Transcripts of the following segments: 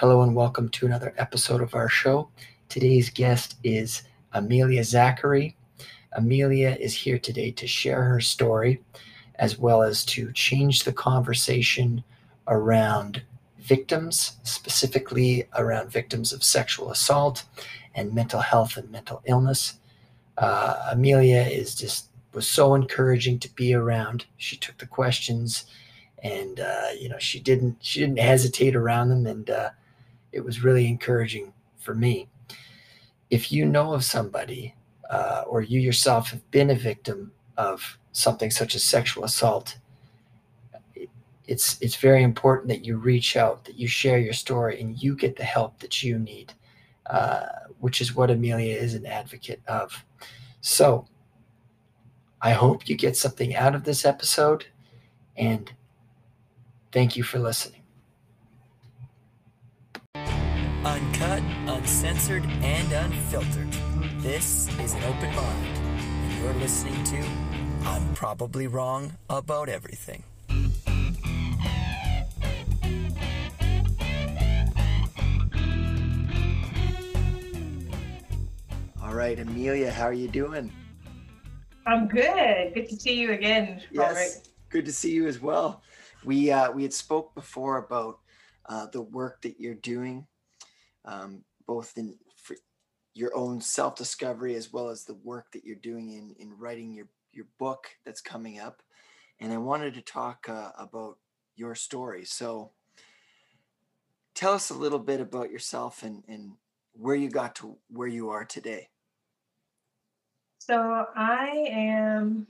Hello and welcome to another episode of our show. Today's guest is Amelia Zachary. Amelia is here today to share her story as well as to change the conversation around victims, specifically around victims of sexual assault and mental health and mental illness. Uh, Amelia is just was so encouraging to be around. She took the questions and uh, you know she didn't she didn't hesitate around them and uh, it was really encouraging for me. If you know of somebody uh, or you yourself have been a victim of something such as sexual assault, it's it's very important that you reach out, that you share your story, and you get the help that you need, uh, which is what Amelia is an advocate of. So, I hope you get something out of this episode, and thank you for listening. Uncut, uncensored, and unfiltered. This is an open mind, and you're listening to I'm Probably Wrong About Everything. All right, Amelia, how are you doing? I'm good. Good to see you again, Robert. Yes, good to see you as well. We uh, we had spoke before about uh, the work that you're doing, um, both in for your own self discovery as well as the work that you're doing in in writing your your book that's coming up. And I wanted to talk uh, about your story. So, tell us a little bit about yourself and and where you got to where you are today. So I am,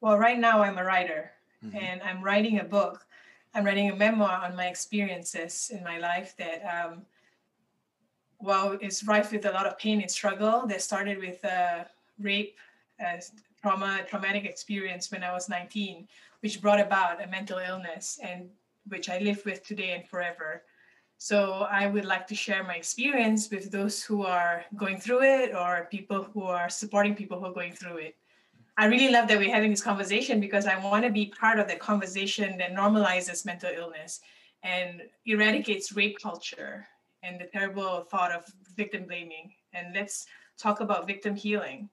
well, right now I'm a writer Mhm. and I'm writing a book. I'm writing a memoir on my experiences in my life that, um, well, it's rife with a lot of pain and struggle. That started with uh, rape, uh, trauma, traumatic experience when I was 19, which brought about a mental illness and which I live with today and forever. So I would like to share my experience with those who are going through it or people who are supporting people who are going through it. I really love that we're having this conversation because I want to be part of the conversation that normalizes mental illness and eradicates rape culture and the terrible thought of victim blaming. And let's talk about victim healing.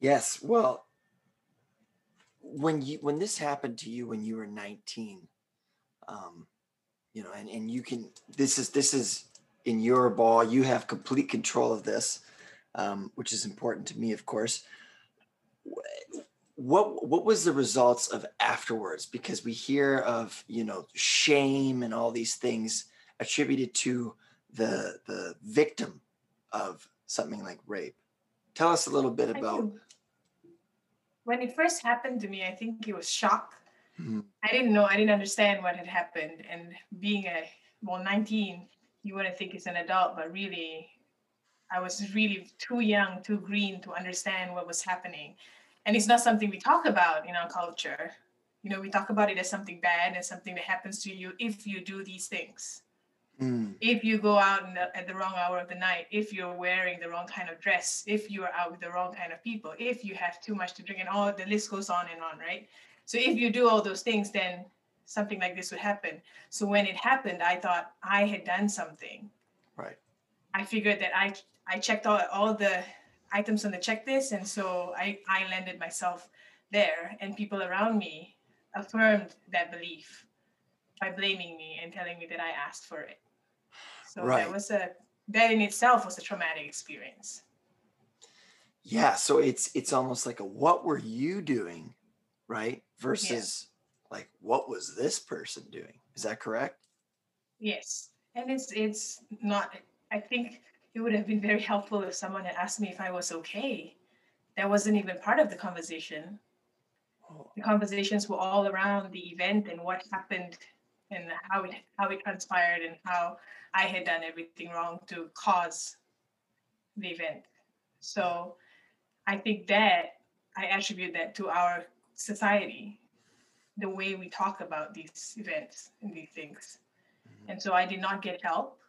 Yes. Well, when you when this happened to you when you were 19, um, you know, and, and you can this is this is in your ball, you have complete control of this, um, which is important to me, of course. What what was the results of afterwards? Because we hear of, you know, shame and all these things attributed to the the victim of something like rape. Tell us a little bit about. When it first happened to me, I think it was shock. Mhm. I didn't know, I didn't understand what had happened. And being a, well, 19, you wouldn't think it's an adult, but really, I was really too young, too green to understand what was happening. And it's not something we talk about in our culture. You know, we talk about it as something bad and something that happens to you if you do these things. Mm, If you go out in the, at the wrong hour of the night, if you're wearing the wrong kind of dress, if you are out with the wrong kind of people, if you have too much to drink, and all the list goes on and on, right? So if you do all those things, then something like this would happen. So when it happened, I thought I had done something. right. I figured that I I checked all, all the items on the checklist, and so I I landed myself there, and people around me affirmed that belief by blaming me and telling me that I asked for it. So Right. that was a that in itself was a traumatic experience. Yeah, so it's it's almost like a what were you doing, right? Versus like what was this person doing? Is that correct? Yes, and it's it's not. I think it would have been very helpful if someone had asked me if I was okay. That wasn't even part of the conversation. Oh, the conversations were all around the event and what happened and how it how it transpired and how I had done everything wrong to cause the event. So I think that I attribute that to our society, the way we talk about these events and these things. Mhm. And so I did not get help.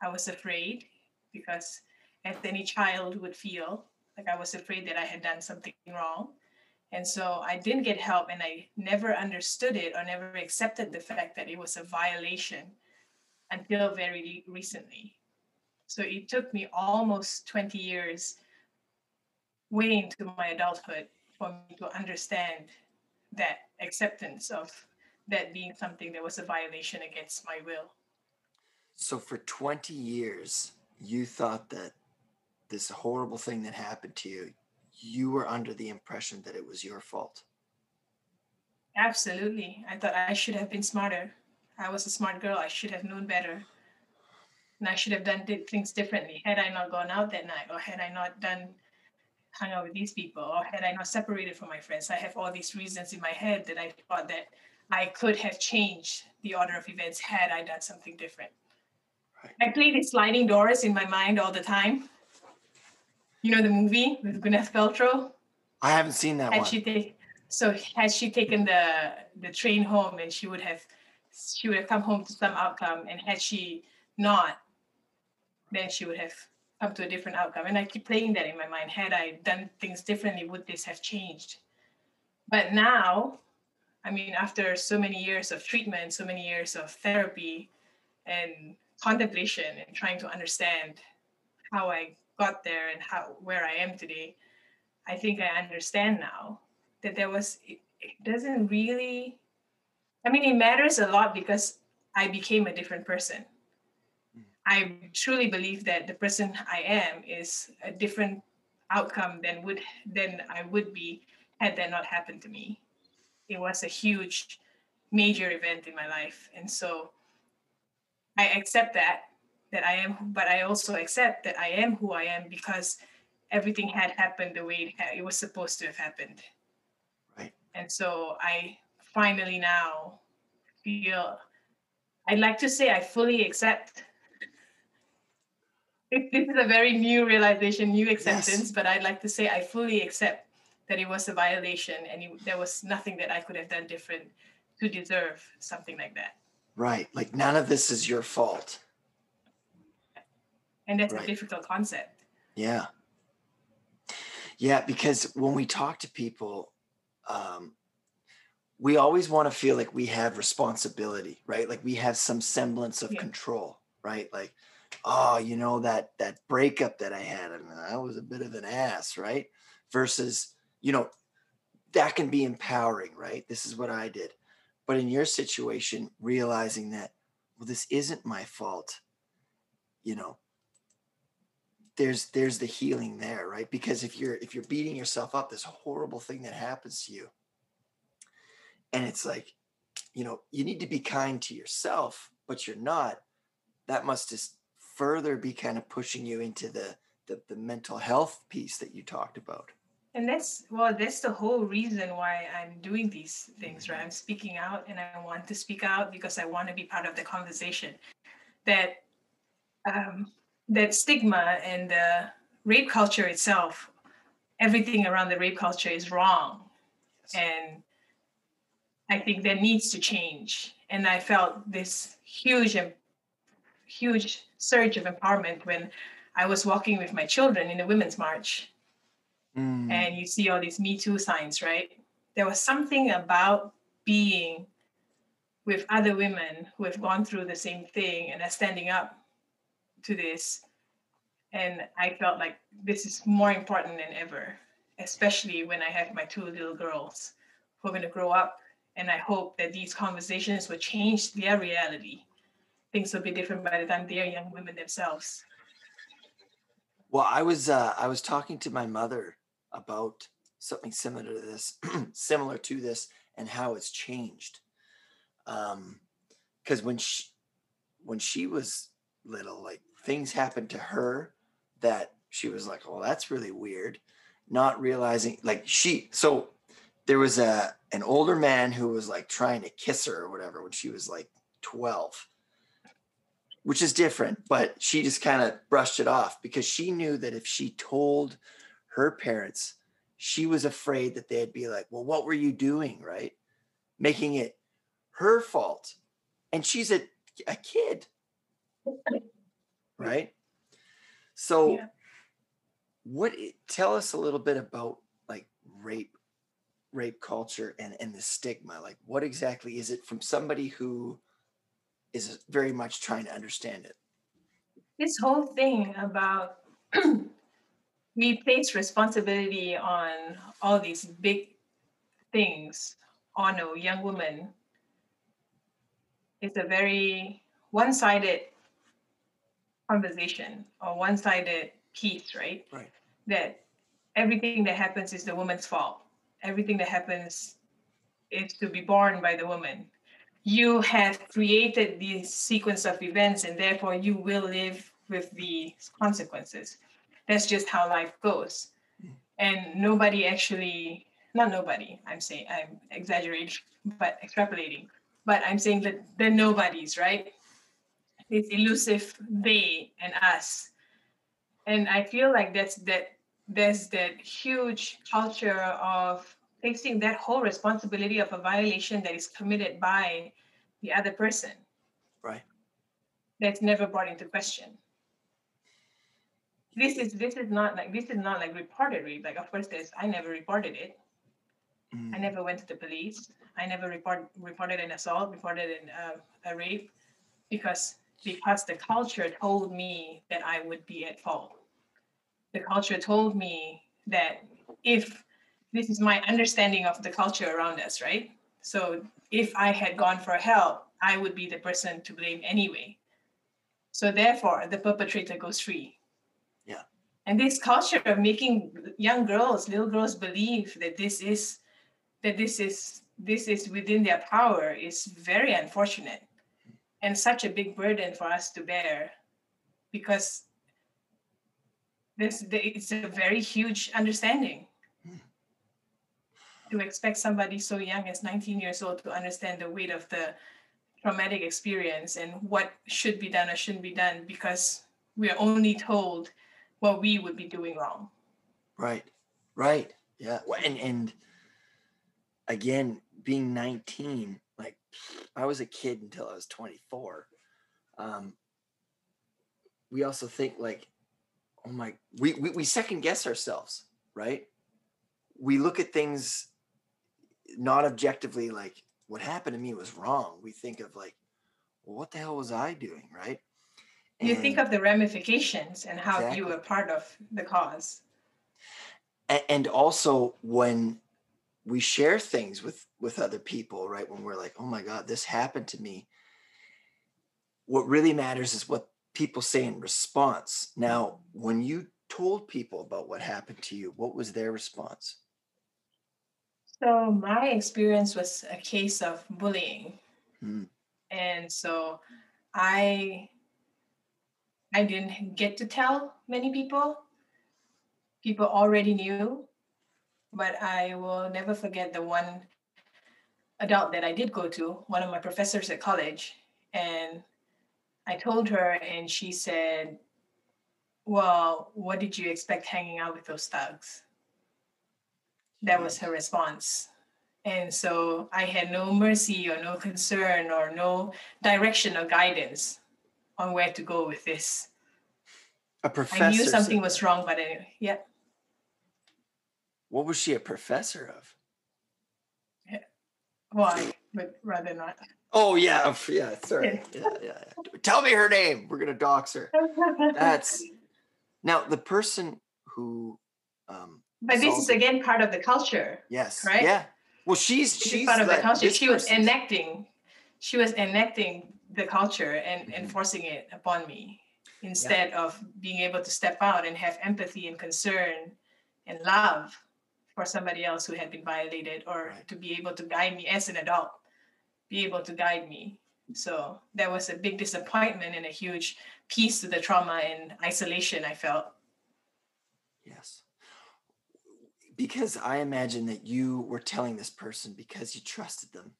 I was afraid because as any child would feel, like I was afraid that I had done something wrong. And so I didn't get help and I never understood it or never accepted the fact that it was a violation until very recently. So it took me almost 20 years way into my adulthood for me to understand that acceptance of that being something that was a violation against my will. So for 20 years, you thought that this horrible thing that happened to you, you were under the impression that it was your fault. Absolutely. I thought I should have been smarter. I was a smart girl. I should have known better. And I should have done things differently. Had I not gone out that night, or had I not done hung out with these people, or had I not separated from my friends, I have all these reasons in my head that I thought that I could have changed the order of events had I done something different. Right. I play these sliding doors in my mind all the time. You know the movie with Gwyneth Paltrow? I haven't seen that had one. She take, so had she taken the the train home and she would have she would have come home to some outcome and had she not then she would have come to a different outcome and i keep playing that in my mind had i done things differently would this have changed but now i mean after so many years of treatment so many years of therapy and contemplation and trying to understand how i got there and how where i am today i think i understand now that there was it, it doesn't really I mean, it matters a lot because I became a different person. Hmm. I truly believe that the person I am is a different outcome than would than I would be had that not happened to me. It was a huge, major event in my life, and so I accept that that I am, but I also accept that I am who I am because everything had happened the way it, it was supposed to have happened. Right. And so I finally now feel I'd like to say I fully accept. This is a very new realization, new acceptance, yes. but I'd like to say I fully accept that it was a violation and it, there was nothing that I could have done different to deserve something like that. Right. Like none of this is your fault. And that's right. a difficult concept. Yeah. Yeah, because when we talk to people, um, we always want to feel like we have responsibility, right? Like we have some semblance of yeah. control, right? Like, oh, you know that that breakup that I had, I mean, I was a bit of an ass, right? Versus, you know, that can be empowering, right? This is what I did. But in your situation, realizing that, well, this isn't my fault, you know, there's there's the healing there, right? Because if you're if you're beating yourself up, this horrible thing that happens to you, and it's like you know you need to be kind to yourself but you're not. That must just further be kind of pushing you into the the, the mental health piece that you talked about. And that's well that's the whole reason why i'm doing these things right? I'm speaking out and i want to speak out because i want to be part of the conversation that um, that stigma and the rape culture itself everything around the rape culture is wrong and I think that needs to change. And I felt this huge, huge surge of empowerment when I was walking with my children in the Women's March. Mm. And you see all these Me Too signs, right? There was something about being with other women who have gone through the same thing and are standing up to this. And I felt like this is more important than ever, especially when I have my two little girls who are going to grow up and I hope that these conversations will change their reality. Things will be different by the time they're young women themselves. Well, I was uh, I was talking to my mother about something similar to this, similar to this, and how it's changed. Um, because when she when she was little, like things happened to her that she was like, "Well, that's really weird," not realizing like she. So there was a an older man who was like trying to kiss her or whatever when she was like 12 which is different but she just kind of brushed it off because she knew that if she told her parents she was afraid that they'd be like well what were you doing? right? Making it her fault. And she's a, a kid right so yeah. what tell us a little bit about like rape rape culture and and the stigma like what exactly is it from somebody who is very much trying to understand it. This whole thing about we place responsibility on all these big things on a young woman is a very one-sided conversation or one-sided piece, right? Right. That everything that happens is the woman's fault. Everything that happens is to be born by the woman. You have created this sequence of events and therefore you will live with the consequences. That's just how life goes. Hmm. And nobody actually, not nobody, I'm saying, I'm exaggerating, but extrapolating, but I'm saying that the nobodies, right? This elusive they and us. And I feel like that's that there's that huge culture of facing that whole responsibility of a violation that is committed by the other person. Right. That's never brought into question. This is this is not like this is not like reported rape. Like of course there's I never reported it. Mm. I never went to the police. I never report reported an assault, reported an, uh, a rape, because because the culture told me that I would be at fault. The culture told me that if this is my understanding of the culture around us, right? So if I had gone for help, I would be the person to blame anyway. So therefore, the perpetrator goes free. Yeah. And this culture of making young girls, little girls believe that this is that this is this is within their power is very unfortunate and such a big burden for us to bear because this it's a very huge understanding to expect somebody so young as 19 years old to understand the weight of the traumatic experience and what should be done or shouldn't be done because we are only told what we would be doing wrong. Right. Right. Yeah. And and again, being 19, like I was a kid until I was 24. Um, we also think like, oh my, we, we, we second guess ourselves, right? We look at things not objectively like what happened to me was wrong. We think of like, well, what the hell was I doing, right? you think of the ramifications and how Exactly. you were part of the cause. And also when we share things with with other people right when we're like oh my god this happened to me what really matters is what people say in response now when you told people about what happened to you what was their response So my experience was a case of bullying. Hmm. And so I I didn't get to tell many people. People already knew, but I will never forget the one adult that I did go to, one of my professors at college, and I told her and she said, "Well, what did you expect hanging out with those thugs?" That was her response. And so I had no mercy or no concern or no direction or guidance on where to go with this. a professor I knew something was wrong, but anyway, yeah. What was she a professor of Well, I would rather not. oh yeah yeah sorry yeah, yeah, yeah. tell me her name we're gonna dox her that's now the person who um but this is again part of the culture. yes right? yeah well she's is she's part of the culture. She was enacting, she was enacting the culture and Mhm. enforcing it upon me instead of being able to step out and have empathy and concern and love for somebody else who had been violated or Right. to be able to guide me as an adult, be able to guide me. So that was a big disappointment and a huge piece to the trauma and isolation I felt. Yes. Because I imagine that you were telling this person because you trusted them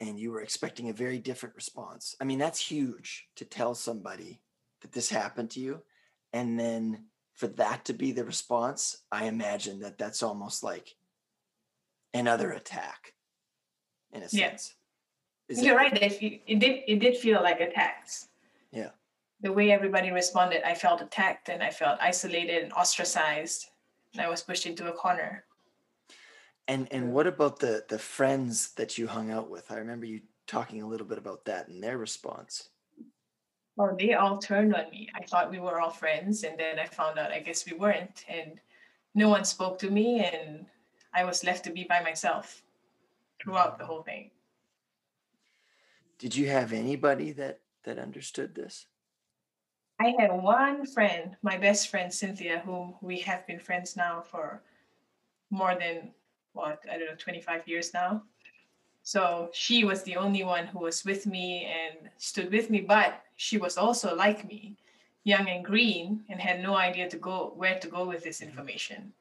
and you were expecting a very different response. I mean, that's huge to tell somebody that this happened to you. And then for that to be the response, I imagine that that's almost like another attack in a Yeah. sense. Is You're it- right. It, it did. It did feel like attacks. Yeah. The way everybody responded, I felt attacked and I felt isolated and ostracized. And I was pushed into a corner. And and what about the the friends that you hung out with? I remember you talking a little bit about that and their response. Well, they all turned on me. I thought we were all friends, and then I found out I guess we weren't, and no one spoke to me, and I was left to be by myself throughout the whole thing. Did you have anybody that that understood this? I had one friend, my best friend Cynthia, whom we have been friends now for more than what I don't know, 25 years now. So she was the only one who was with me and stood with me, but she was also like me, young and green, and had no idea to go where to go with this information.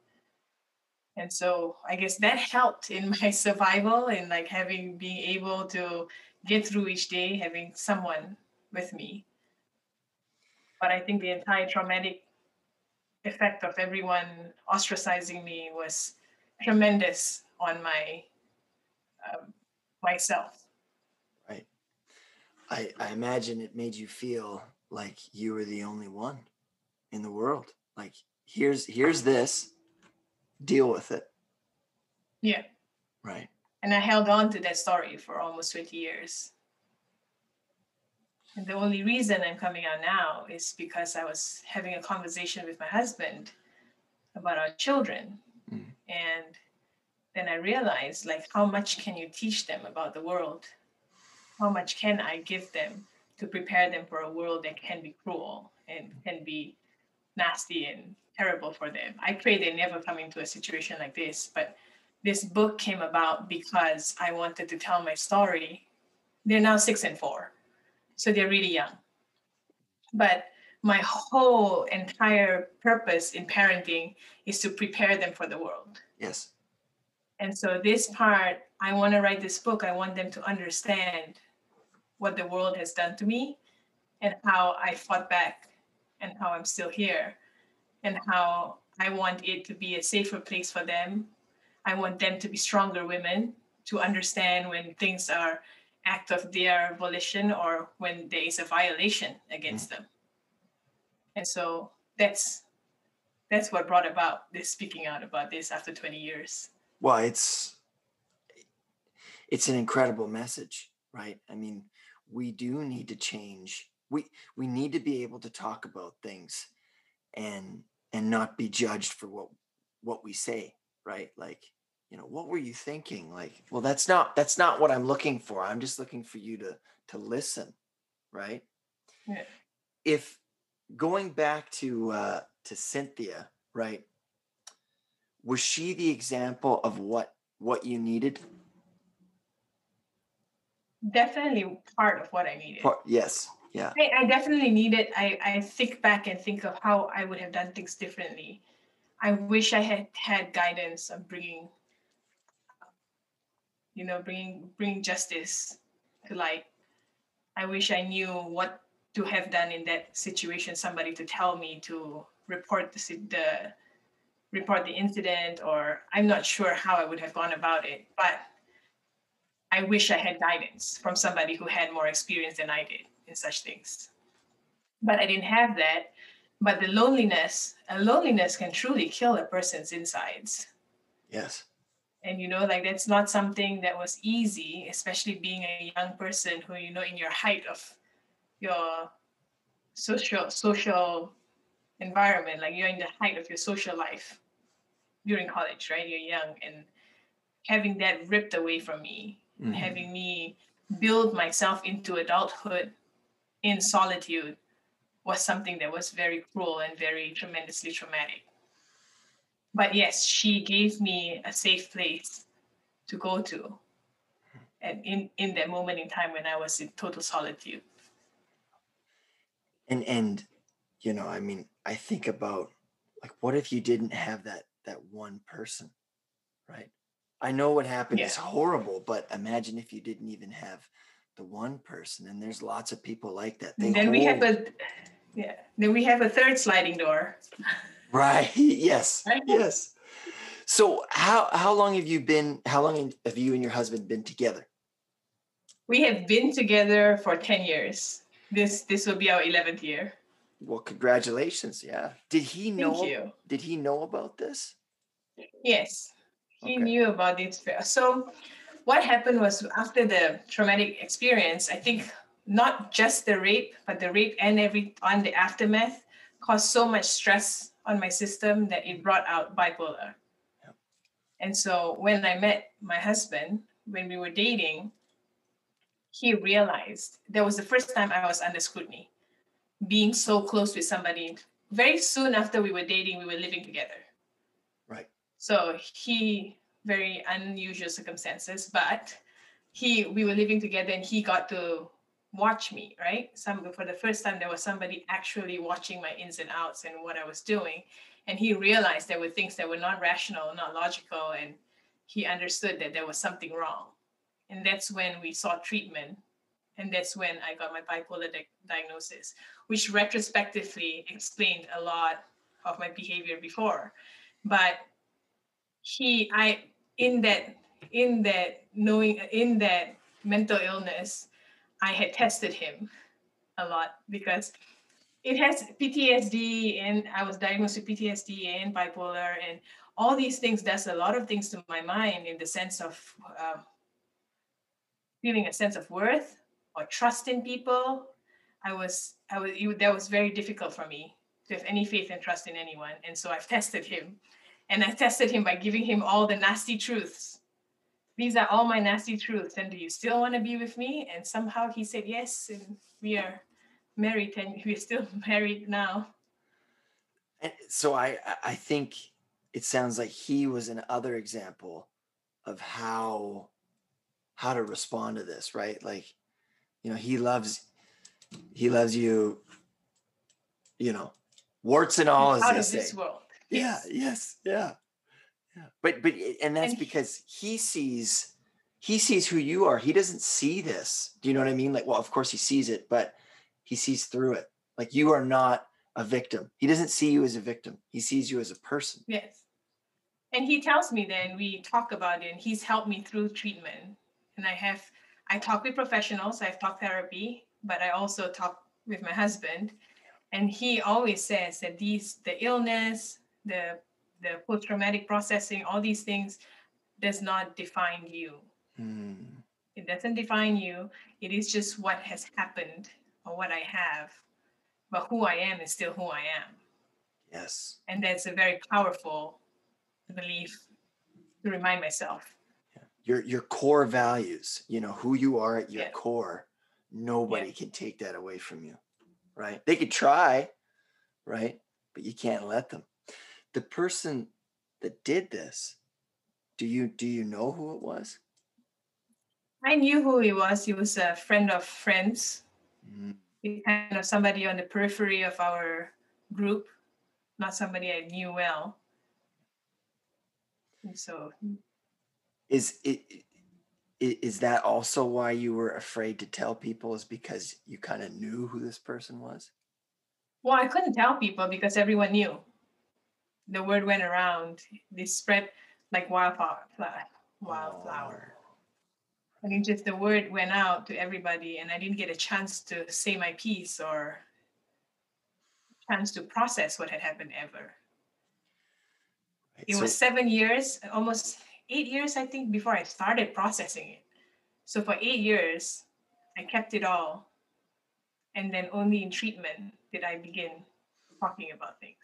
And so I guess that helped in my survival and like having being able to get through each day, having someone with me. But I think the entire traumatic effect of everyone ostracizing me was tremendous on my um, myself. I, I imagine it made you feel like you were the only one in the world. Like here's here's this, deal with it. Yeah. Right. And I held on to that story for almost 20 years. And the only reason I'm coming out now is because I was having a conversation with my husband about our children. Mm. And then I realized like how much can you teach them about the world? How much can I give them to prepare them for a world that can be cruel and can be nasty and terrible for them? I pray they never come into a situation like this, but this book came about because I wanted to tell my story. They're now six and four, so they're really young. But my whole entire purpose in parenting is to prepare them for the world. Yes. And so this part, I want to write this book. I want them to understand what the world has done to me and how I fought back and how I'm still here and how I want it to be a safer place for them. I want them to be stronger women to understand when things are act of their volition or when there is a violation against mm-hmm. them. And so that's that's what brought about this speaking out about this after 20 years well it's it's an incredible message right i mean we do need to change. We we need to be able to talk about things and and not be judged for what what we say right? Like you know what were you thinking? Like well that's not that's not what i'm looking for. I'm just looking for you to to listen right? Yeah. if going back to uh to cynthia right was she the example of what what you needed definitely part of what i needed. Part, yes yeah. I, I, definitely needed I, I think back and think of how i would have done things differently. I wish i had had guidance on bringing you know bringing bringing justice to light. I wish i knew what to have done in that situation somebody to tell me to report the, the report the incident or I'm not sure how I would have gone about it, but I wish I had guidance from somebody who had more experience than I did in such things. But I didn't have that. But the loneliness, a loneliness can truly kill a person's insides. Yes. And you know, like that's not something that was easy, especially being a young person who, you know, in your height of your social social environment, like you're in the height of your social life during college, right? You're young and having that ripped away from me, mm-hmm. having me build myself into adulthood in solitude was something that was very cruel and very tremendously traumatic. But yes, she gave me a safe place to go to. And in, in that moment in time when I was in total solitude. And and you know, I mean, I think about like what if you didn't have that that one person, right? I know what happened yeah. is horrible, but imagine if you didn't even have the one person. And there's lots of people like that. They then hold... we have a yeah. Then we have a third sliding door. Right. Yes. Right? Yes. So how how long have you been? How long have you and your husband been together? We have been together for ten years. This this will be our eleventh year. Well, congratulations. Yeah. Did he know? Did he know about this? Yes, he okay. knew about it. So what happened was after the traumatic experience, I think not just the rape, but the rape and every on the aftermath caused so much stress on my system that it brought out bipolar. And so when I met my husband, when we were dating, he realized that was the first time I was under scrutiny, being so close with somebody. Very soon after we were dating, we were living together. So he very unusual circumstances, but he we were living together and he got to watch me, right? Some for the first time there was somebody actually watching my ins and outs and what I was doing. And he realized there were things that were not rational, not logical, and he understood that there was something wrong. And that's when we sought treatment. And that's when I got my bipolar di- diagnosis, which retrospectively explained a lot of my behavior before. But he, I, in that, in that knowing, in that mental illness, I had tested him a lot because it has PTSD and I was diagnosed with PTSD and bipolar and all these things does a lot of things to my mind in the sense of uh, feeling a sense of worth or trust in people. I was I was it, that was very difficult for me to have any faith and trust in anyone, and so I've tested him, and I tested him by giving him all the nasty truths. These are all my nasty truths, and do you still want to be with me? And somehow he said yes, and we are married and we're still married now. And so I I think it sounds like he was another example of how how to respond to this, right? Like, you know, he loves he loves you, you know, warts and all, as Out they of say. this world. Yeah, Yes. yes, yeah. Yeah. But but eh, and that's And because he sees he sees who you are. He doesn't see this. Do you know what I mean? Like, well, of course he sees it, but he sees through it. Like you are not a victim. He doesn't see you as a victim. He sees you as a person. Yes. And he tells me then we talk about it and he's helped me through treatment. And I have I talk with professionals, I've talked therapy, but I also talk with my husband. And he always says that these the illness, the the post-traumatic processing, all these things does not define you. Hmm. It doesn't define you. It is just what has happened or what I have. But who I am is still who I am. Yes. And that's a very powerful belief to remind myself. Your your core values, you know, who you are at your Yeah. core, nobody can take that away from you. Right? They could try, right? But you can't let them. The person that did this, do you do you know who it was? I knew who he was. He was a friend of friends, Mm, He kind of somebody on the periphery of our group, not somebody I knew well. And so, Is it? Is that also why you were afraid to tell people is because you kind of knew who this person was? well, I couldn't tell people because everyone knew. The word went around. They spread like wildflower. Wildflower. I mean, just the word went out to everybody, and I didn't get a chance to say my piece or chance to process what had happened ever. Right, It so- was seven years, almost eight years, I think, before I started processing it. So for eight years, I kept it all. And then only in treatment did I begin talking about things.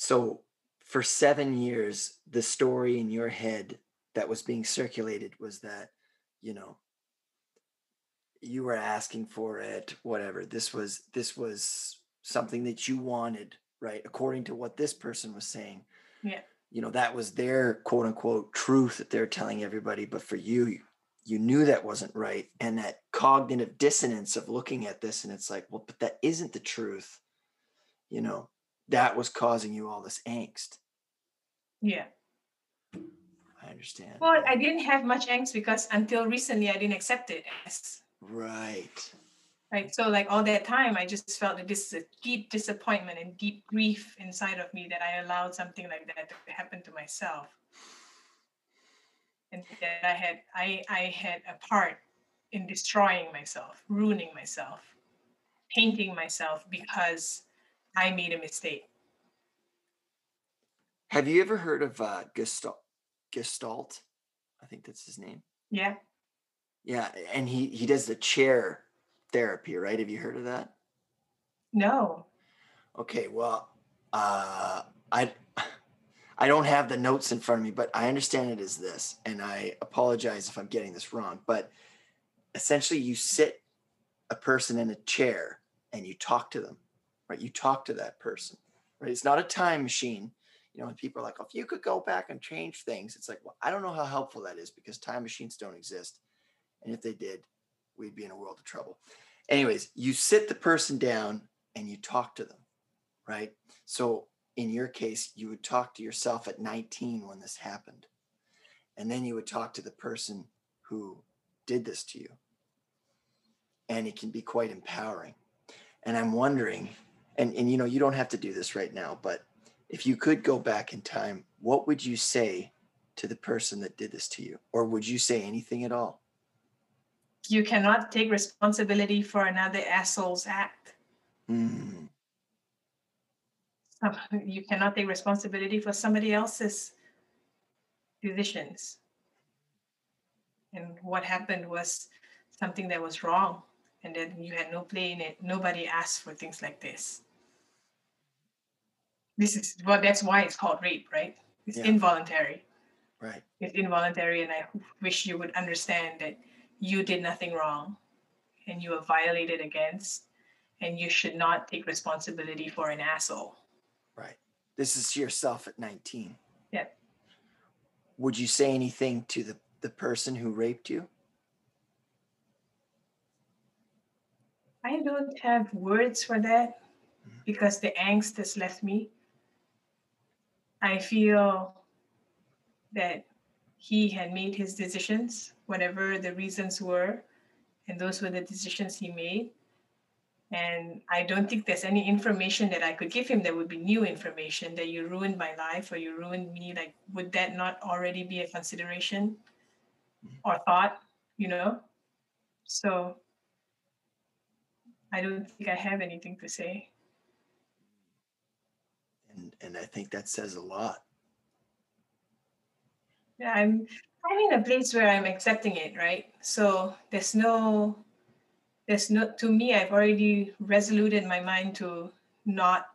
So for seven years, the story in your head that was being circulated was that, you know, you were asking for it, whatever. This was this was something that you wanted, right? According to what this person was saying. Yeah. You know, that was their quote unquote truth that they're telling everybody. But for you, you- you knew that wasn't right. And that cognitive dissonance of looking at this and it's like, well, but that isn't the truth. You know, that was causing you all this angst. Yeah. I understand. Well, I didn't have much angst because until recently I didn't accept it as right. right. So like all that time I just felt that this is a deep disappointment and deep grief inside of me that I allowed something like that to happen to myself. And that I had I I had a part in destroying myself, ruining myself, painting myself because I made a mistake. Have you ever heard of uh, Gestalt? Gestalt? I think that's his name. Yeah. Yeah, and he he does the chair therapy, right? Have you heard of that? No. Okay, well, uh, I I don't have the notes in front of me, but I understand it as this, and I apologize if I'm getting this wrong. But essentially, you sit a person in a chair and you talk to them, right? You talk to that person, right? It's not a time machine. You know, and people are like, oh, if you could go back and change things, it's like, well, I don't know how helpful that is because time machines don't exist. And if they did, we'd be in a world of trouble. Anyways, you sit the person down and you talk to them, right? So in your case, you would talk to yourself at 19 when this happened. And then you would talk to the person who did this to you. And it can be quite empowering. And I'm wondering, and, and you know, you don't have to do this right now, but if you could go back in time, what would you say to the person that did this to you? Or would you say anything at all? You cannot take responsibility for another asshole's act. Mm, You cannot take responsibility for somebody else's decisions. And what happened was something that was wrong, and then you had no play in it. Nobody asked for things like this. This is well, that's why it's called rape, right? It's Yeah. involuntary. right. It's involuntary, and I wish you would understand that you did nothing wrong and you were violated against, and you should not take responsibility for an asshole. Right. This is yourself at 19. Yeah. Would you say anything to the, the person who raped you? I don't have words for that Mhm. because the angst has left me. I feel that he had made his decisions, whatever the reasons were, and those were the decisions he made. And I don't think there's any information that I could give him that would be new information that you ruined my life or you ruined me. Like, would that not already be a consideration or thought, you know? So I don't think I have anything to say. And, and I think that says a lot. Yeah, I'm I'm in a place where I'm accepting it, right? So there's no there's no to me I've already resoluted my mind to not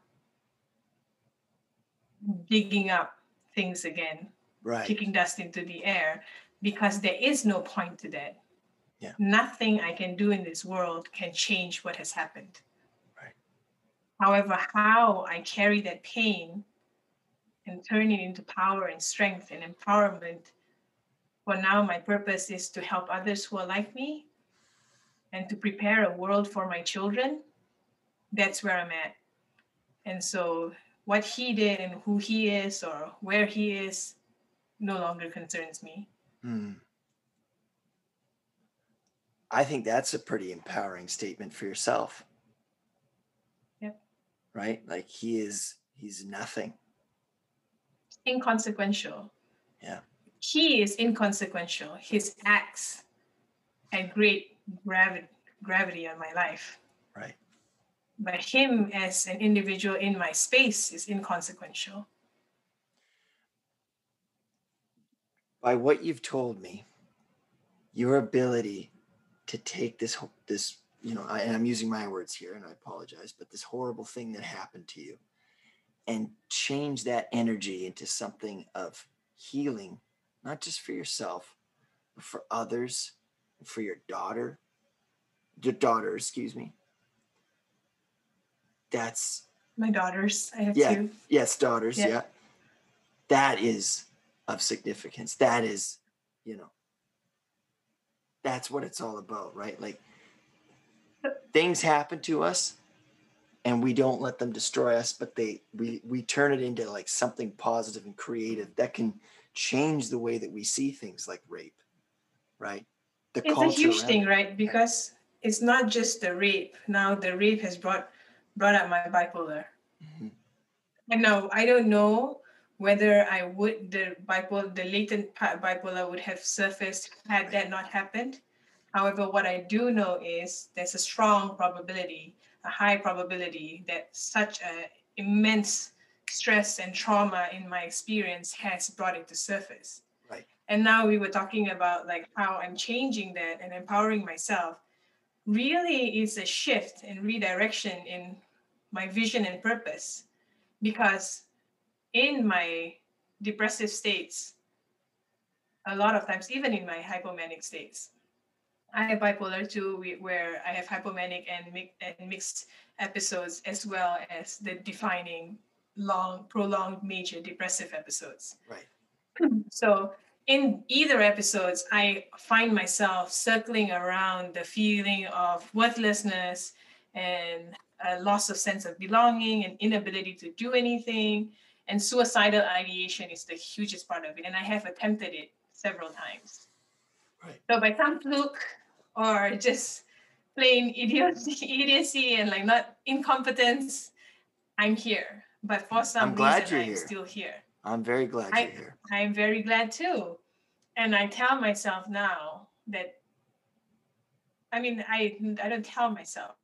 digging up things again, Right. kicking dust into the air, because there is no point to that. Yeah. Nothing I can do in this world can change what has happened. However, how I carry that pain and turn it into power and strength and empowerment. For now, my purpose is to help others who are like me and to prepare a world for my children. That's where I'm at. And so, what he did and who he is or where he is no longer concerns me. Hmm. I think that's a pretty empowering statement for yourself. Right? Like he is, he's nothing. Inconsequential. Yeah. He is inconsequential. His acts had great gravity, gravity on my life. Right. but him as an individual in my space is inconsequential. By what you've told me, your ability to take this, this, you know, I, and I'm using my words here and I apologize, but this horrible thing that happened to you and change that energy into something of healing, not just for yourself, but for others, for your daughter, your daughter, excuse me. That's My daughters, I have Yeah. two. yes, daughters, Yeah. yeah. That is of significance. That is, you know, that's what it's all about, right? Like things happen to us and we don't let them destroy us, but they we we turn it into like something positive and creative that can change the way that we see things like rape, right? The It's a huge thing, right? Because it's not just the rape. Now the rape has brought brought up my bipolar. Mhm. And now I don't know whether I would the bipolar the latent bipolar would have surfaced had that not happened. However, what I do know is there's a strong probability, a high probability that such a immense stress and trauma in my experience has brought it to surface. Right. and now we were talking about like how i'm changing that and empowering myself really is a shift and redirection in my vision and purpose because in my depressive states a lot of times even in my hypomanic states i have bipolar 2 where i have hypomanic and, mi- and mixed episodes as well as the defining long prolonged major depressive episodes. Right. So in either episodes i find myself circling around the feeling of worthlessness and a loss of sense of belonging and inability to do anything and suicidal ideation is the hugest part of it and i have attempted it several times. Right. So by some fluke or just plain idiocy, idiocy and like not incompetence i'm here but for some I'm glad reason you're i'm here. still here i'm very glad I- you're here I'm very glad too. And I tell myself now that I mean I I don't tell myself.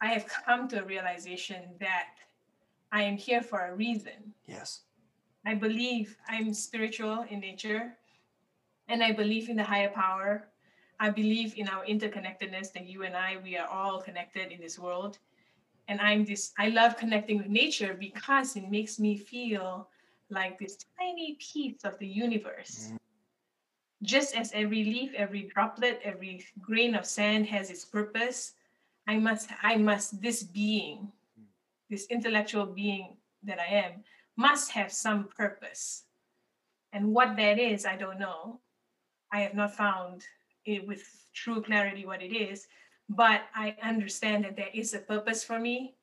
I have come to a realization that I am here for a reason. yes I believe I'm spiritual in nature and I believe in the higher power. I believe in our interconnectedness that you and I we are all connected in this world. And I'm this I love connecting with nature because it makes me feel like this tiny piece of the universe. Mm. Just as every leaf, every droplet, every grain of sand has its purpose, I must I must this being, this intellectual being that I am must have some purpose. And what that is, I don't know. I have not found it with true clarity what it is, but I understand that there is a purpose for me.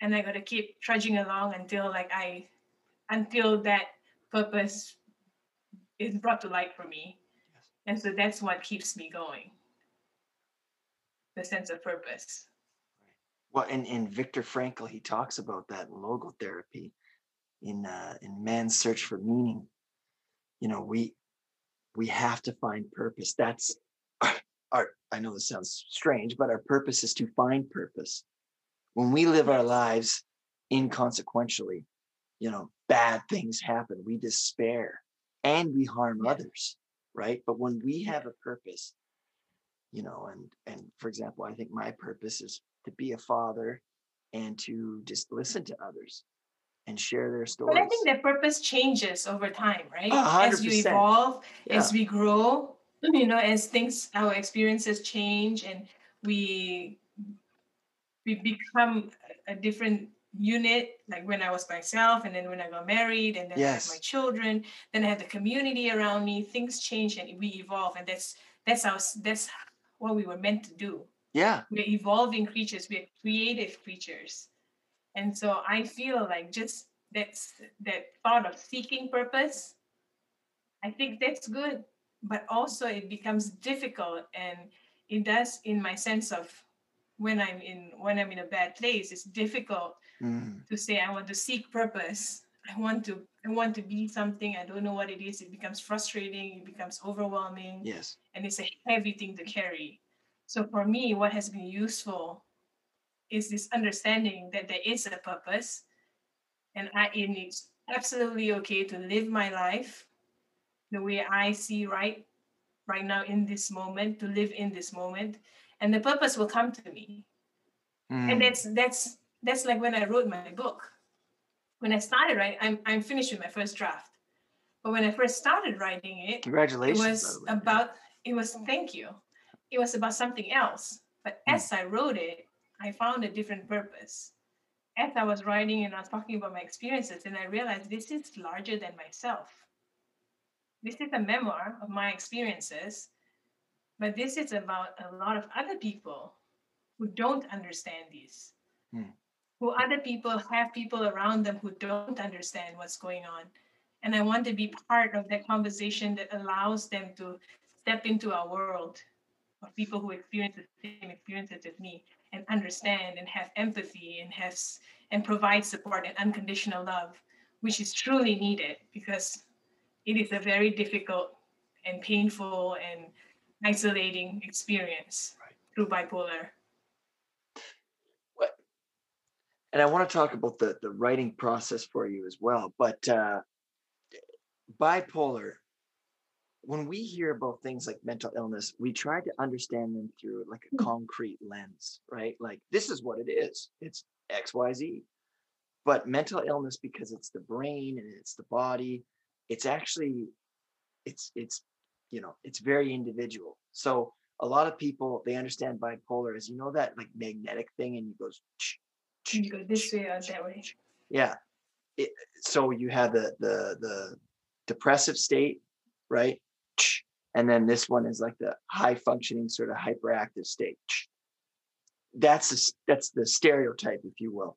And I gotta keep trudging along until like I until that purpose is brought to light for me. Yes. And so that's what keeps me going. The sense of purpose. Well, and, and Viktor Frankl, he talks about that in logotherapy in uh, in man's search for meaning. You know, we we have to find purpose. That's our, I know this sounds strange, but our purpose is to find purpose. When we live our lives inconsequentially, you know, bad things happen. We despair and we harm Yeah. others, right? But when we have a purpose, you know, and and for example, I think my purpose is to be a father and to just listen to others and share their stories. But I think that purpose changes over time, right? A hundred As you evolve, Yeah. as we grow, you know, as things, our experiences change and we we become a different unit, like when I was myself and then when I got married and then I Yes. had my children, then I had the community around me, things change and we evolve. And that's that's our that's what we were meant to do yeah, we're evolving creatures we're creative creatures and so i feel like just that's that thought of seeking purpose i think that's good but also it becomes difficult and it does in my sense of when i'm in when i'm in a bad place it's difficult Mhm. to say i want to seek purpose. I want to i want to be something. I don't know what it is. It becomes frustrating. It becomes overwhelming. Yes, and it's a heavy thing to carry. So for me, what has been useful is this understanding that there is a purpose, and I and it's absolutely okay to live my life the way I see right right now in this moment, to live in this moment, and the purpose will come to me. Mm. And that's that's that's like when I wrote my book. When I started writing, I'm I'm finished with my first draft. But when I first started writing it, it congratulations. by was way. about it was thank you it was about something else but Hmm. as i wrote it i found a different purpose as i was writing and i was talking about my experiences and i realized this is larger than myself this is a memoir of my experiences but this is about a lot of other people who don't understand these Hmm. who other people have people around them who don't understand what's going on and I want to be part of that conversation that allows them to step into our world of people who experience the same experiences as me and understand and have empathy and have and provide support and unconditional love, which is truly needed because it is a very difficult and painful and isolating experience Right. through bipolar. and I want to talk about the the writing process for you as well. But uh, bipolar, when we hear about things like mental illness, we try to understand them through like a Mm. concrete lens, right? Like this is what it is. It's XYZ. But mental illness, because it's the brain and it's the body, it's actually it's it's you know it's very individual. So a lot of people they understand bipolar as you know that like magnetic thing and it goes You go this way or that way. yeah it, so you have the the the depressive state right and then this one is like the high functioning sort of hyperactive state that's the, that's the stereotype if you will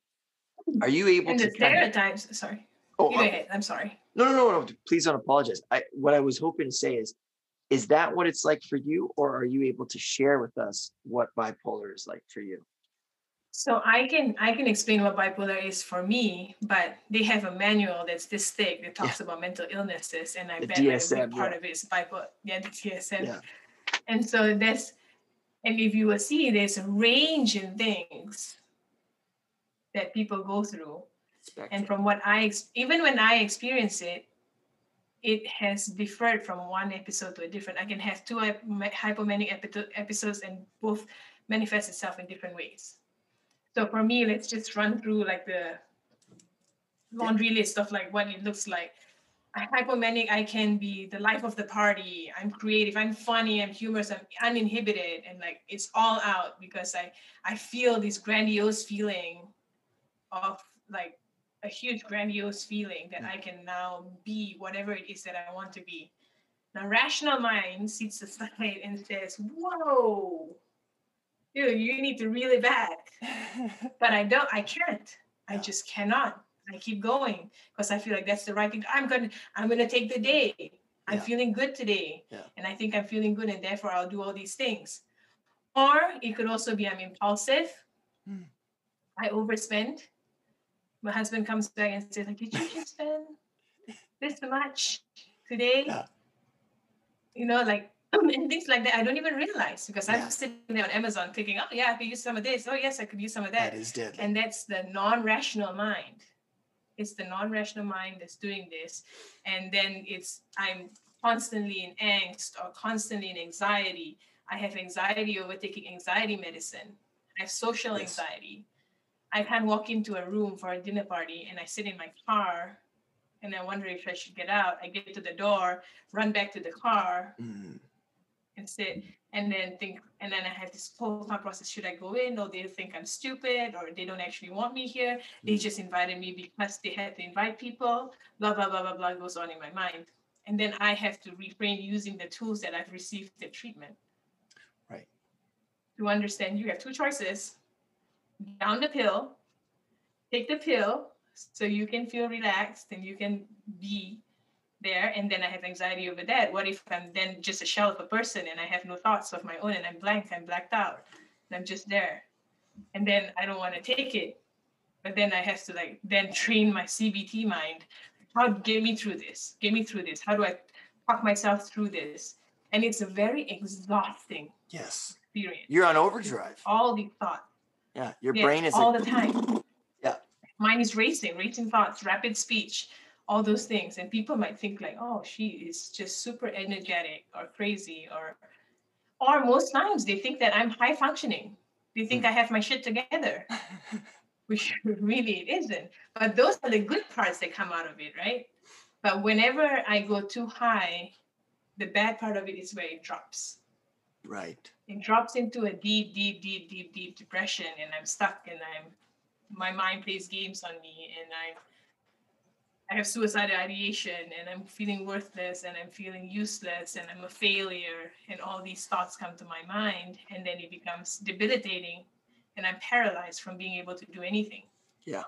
are you able And to the kind of, stereotypes, sorry. oh, You go uh, ahead. I'm sorry. No no no no please don't apologize i what i was hoping to say is is that what it's like for you or are you able to share with us what bipolar is like for you So I can I can explain what bipolar is for me, but they have a manual that's this thick that talks about mental illnesses, and I The bet like a DSM, big part yeah. of it is bipolar. Yeah, the DSM. Yeah. And so that's and if you will see, there's a range in things that people go through, and from what I even when I experience it, it has differed from one episode to a different. I can have two hypomanic episodes and both manifest itself in different ways. So for me, let's just run through like the laundry list of like what it looks like. I'm hypomanic, I can be the life of the party. I'm creative, I'm funny, I'm humorous, I'm uninhibited, and like it's all out because I I feel this grandiose feeling of like a huge grandiose feeling that I can now be whatever it is that I want to be. Now, rational mind sits aside and says, "Whoa, dude, you need to reel it back." But I don't. I can't. I just cannot. I keep going because I feel like that's the right thing. I'm gonna. I'm gonna take the day. I'm Yeah. feeling good today, Yeah. and I think I'm feeling good, and therefore I'll do all these things. Or it could also be I'm impulsive. Hmm. I overspend. My husband comes back and says, like, "Did you just spend this much today?" Yeah. You know, like and things like that. I don't even realize because Yeah. I'm sitting there on Amazon thinking, "Oh yeah, I could use some of this. Oh yes, I could use some of that." that is deadly and that's the non-rational mind it's the non-rational mind that's doing this and then it's i'm constantly in angst or constantly in anxiety i have anxiety over taking anxiety medicine i have social Yes. anxiety i can't walk into a room for a dinner party and i sit in my car and i wonder if i should get out. I get to the door run back to the car Mm, and sit and then think and then i have this whole thought process should i go in? Or they think i'm stupid or they don't actually want me here? They Mm. just invited me because they had to invite people blah blah blah blah blah goes on in my mind. And then i have to refrain using the tools that i've received the treatment. Right. to understand you have two choices down the pill take the pill so you can feel relaxed and you can be there. And then i have anxiety over that. What if i'm then just a shell of a person and i have no thoughts of my own and i'm blank i'm blacked out and i'm just there. And then i don't want to take it. But then i have to like then train my cbt mind. How get me through this get me through this. How do i talk myself through this? And it's a very exhausting yes. experience. You're on overdrive. All these thoughts yeah your Yes, brain is all like, the time. Yeah. Mine is racing, racing thoughts, rapid speech, all those things. And people might think like, oh, she is just super energetic or crazy or or most times they think that I'm high functioning. They think Hmm. I have my shit together, which really it isn't. But those are the good parts that come out of it, right? But whenever I go too high, the bad part of it is where it drops right it drops into a deep, deep, deep, deep, deep depression, and I'm stuck, and I'm my mind plays games on me, and I'm I have suicidal ideation, and I'm feeling worthless, and I'm feeling useless, and I'm a failure, and all these thoughts come to my mind, and then it becomes debilitating, and I'm paralyzed from being able to do anything. Yeah.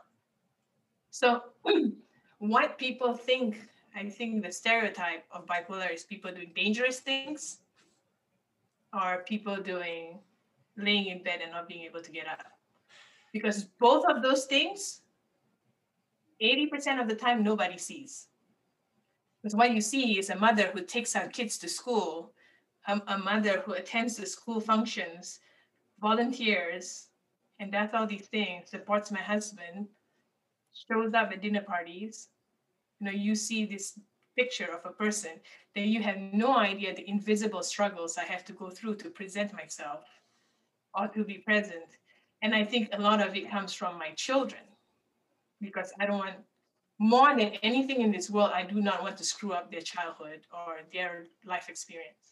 So, what people think, I think the stereotype of bipolar is people doing dangerous things are people doing laying in bed and not being able to get up. Because both of those things, 80% of the time, nobody sees. Because what you see is a mother who takes her kids to school, a, a mother who attends the school functions, volunteers, and that's all these things, supports my husband, shows up at dinner parties. You know, you see this picture of a person, then you have no idea the invisible struggles I have to go through to present myself or to be present. And I think a lot of it comes from my children because I don't want more than anything in this world, I do not want to screw up their childhood or their life experience.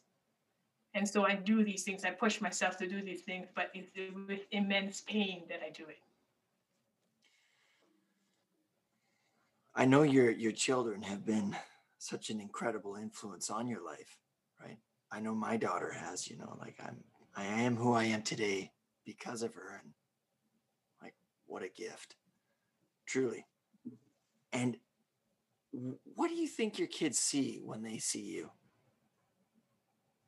And so I do these things, I push myself to do these things, but it's with immense pain that I do it. I know your your children have been such an incredible influence on your life, right? I know my daughter has, you know, like I'm I am who I am today because of her and like what a gift. Truly. And what do you think your kids see when they see you?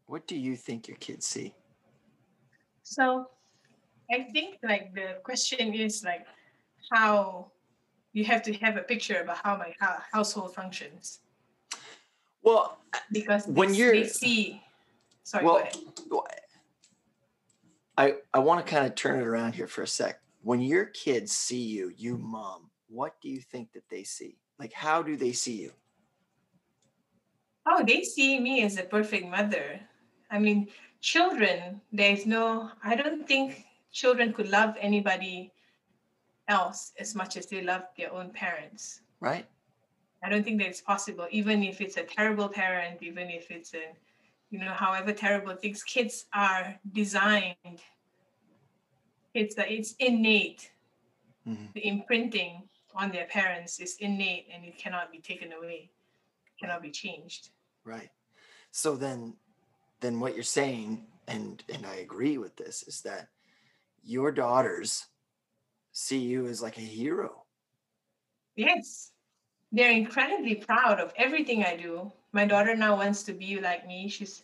What do you think your kids see? So I think like the question is like how you have to have a picture about how my household functions. Well, because when you're they see sorry, well, I, I want to kind of turn it around here for a sec. When your kids see you, you mom, what do you think that they see? Like, how do they see you? Oh, they see me as a perfect mother. I mean, children, there's no, I don't think children could love anybody else as much as they love their own parents. Right. I don't think that it's possible, even if it's a terrible parent, even if it's a, you know, however terrible things, kids are designed. It's, it's innate. Mm-hmm. The imprinting on their parents is innate and it cannot be taken away, cannot be changed. Right. So then then what you're saying, and and I agree with this, is that your daughters see you as like a hero. Yes. They're incredibly proud of everything I do. My daughter now wants to be like me. She's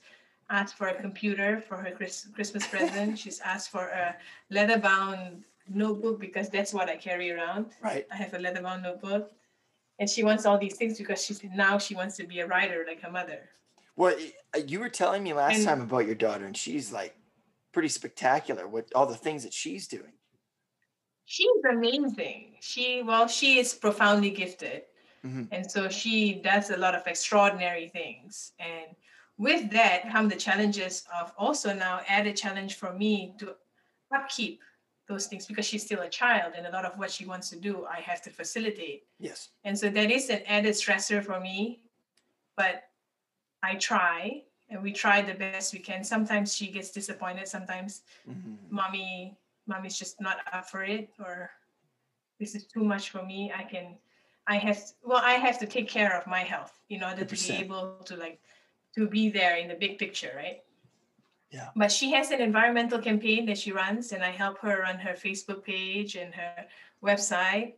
asked for a computer for her Christmas present. She's asked for a leather bound notebook because that's what I carry around. Right. I have a leather bound notebook. And she wants all these things because she's now she wants to be a writer like her mother. Well, uh, you were telling me last and, time about your daughter, and she's like pretty spectacular with all the things that she's doing. She's amazing. She well, she is profoundly gifted. Mm-hmm. And so she does a lot of extraordinary things. And with that come the challenges of also now added challenge for me to upkeep those things because she's still a child and a lot of what she wants to do i have to facilitate yes and so that is an added stressor for me but i try and we try the best we can sometimes she gets disappointed sometimes mm-hmm. mommy mommy's just not up for it or this is too much for me i can i have well i have to take care of my health in order 100%. to be able to like to be there in the big picture right yeah. But she has an environmental campaign that she runs, and I help her run her Facebook page and her website.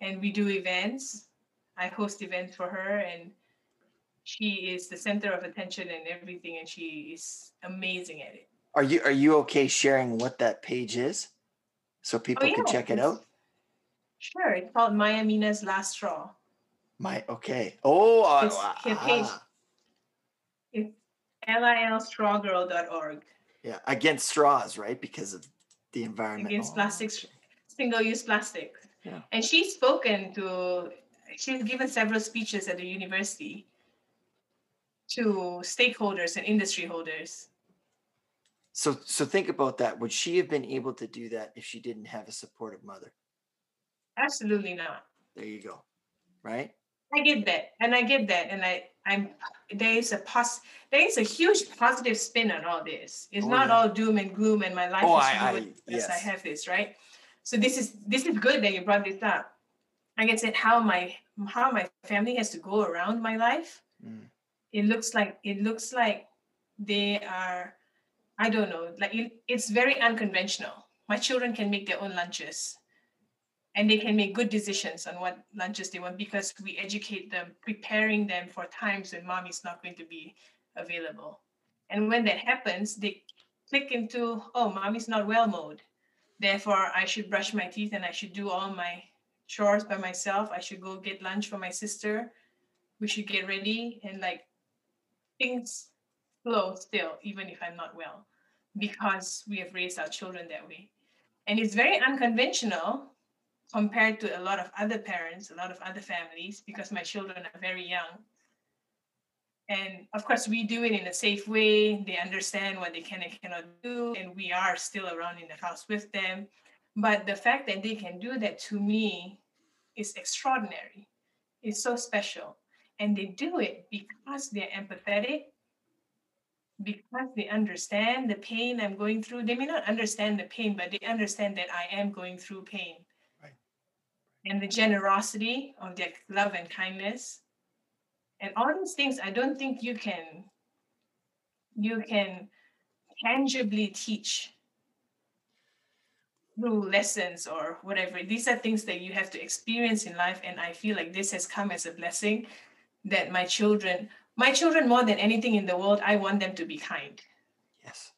And we do events. I host events for her, and she is the center of attention and everything, and she is amazing at it. Are you are you okay sharing what that page is, so people oh, yeah. can check it out? Sure, it's called Maya Mina's Last Straw. My okay. Oh, uh, it's uh, page. Ah. It's lilstrawgirl.org. Yeah, against straws, right? Because of the environment. Against plastics, single-use plastic. Yeah. And she's spoken to, she's given several speeches at the university to stakeholders and industry holders. So, so think about that. Would she have been able to do that if she didn't have a supportive mother? Absolutely not. There you go. Right. I get that, and I get that, and I I'm there is a pos there is a huge positive spin on all this. It's oh, not yeah. all doom and gloom, and my life oh, is I, good I, yes. I have this right. So this is this is good that you brought this up. I I said, how my how my family has to go around my life. Mm. It looks like it looks like they are. I don't know. Like it, it's very unconventional. My children can make their own lunches and they can make good decisions on what lunches they want because we educate them, preparing them for times when mommy's not going to be available. And when that happens, they click into, oh, mommy's not well mode. Therefore, I should brush my teeth and I should do all my chores by myself. I should go get lunch for my sister. We should get ready and like things flow still, even if I'm not well, because we have raised our children that way. And it's very unconventional compared to a lot of other parents, a lot of other families, because my children are very young. And of course, we do it in a safe way. They understand what they can and cannot do, and we are still around in the house with them. But the fact that they can do that to me is extraordinary. It's so special. And they do it because they're empathetic, because they understand the pain I'm going through. They may not understand the pain, but they understand that I am going through pain. And the generosity of their love and kindness. And all these things, I don't think you can you can tangibly teach through lessons or whatever. These are things that you have to experience in life. And I feel like this has come as a blessing that my children, my children more than anything in the world, I want them to be kind. Yes.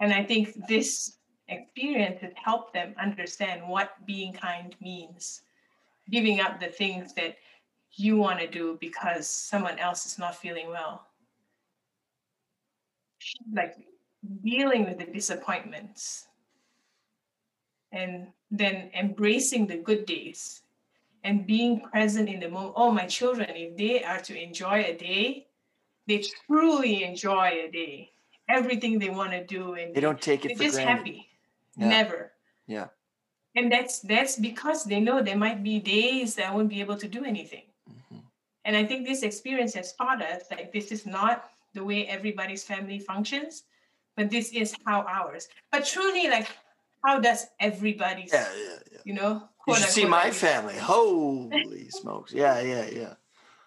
And I think this experience help them understand what being kind means. Giving up the things that you want to do because someone else is not feeling well. Like dealing with the disappointments and then embracing the good days and being present in the moment. Oh, my children, if they are to enjoy a day, they truly enjoy a day. Everything they want to do, and They don't take it they're for just granted. happy. Yeah. Never. Yeah. And that's that's because they know there might be days that I won't be able to do anything. Mhm. And I think this experience has taught us that this is not the way everybody's family functions, but this is how ours. But truly, like, how does everybody's, Yeah, yeah, yeah. you know, You should see my family. Holy smokes! Yeah, yeah, yeah.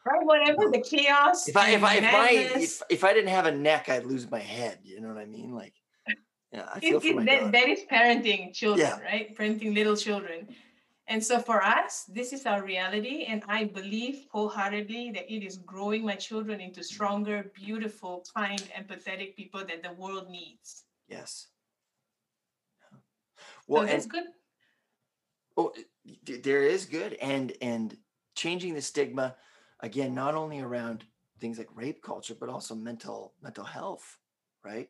right? Whatever the chaos. If I if I if madness, if, if I didn't have a neck, I'd lose my head. You know what I mean? Like, yeah, I feel it- for my that, daughter. that is parenting children, Yeah. right? Parenting little children. And so for us, this is our reality. And I believe wholeheartedly that it is growing my children into stronger, beautiful, kind, empathetic people that the world needs. Yes. So Well, that's and good. oh, there is good, and and changing the stigma again, not only around things like rape culture, but also mental mental health, right?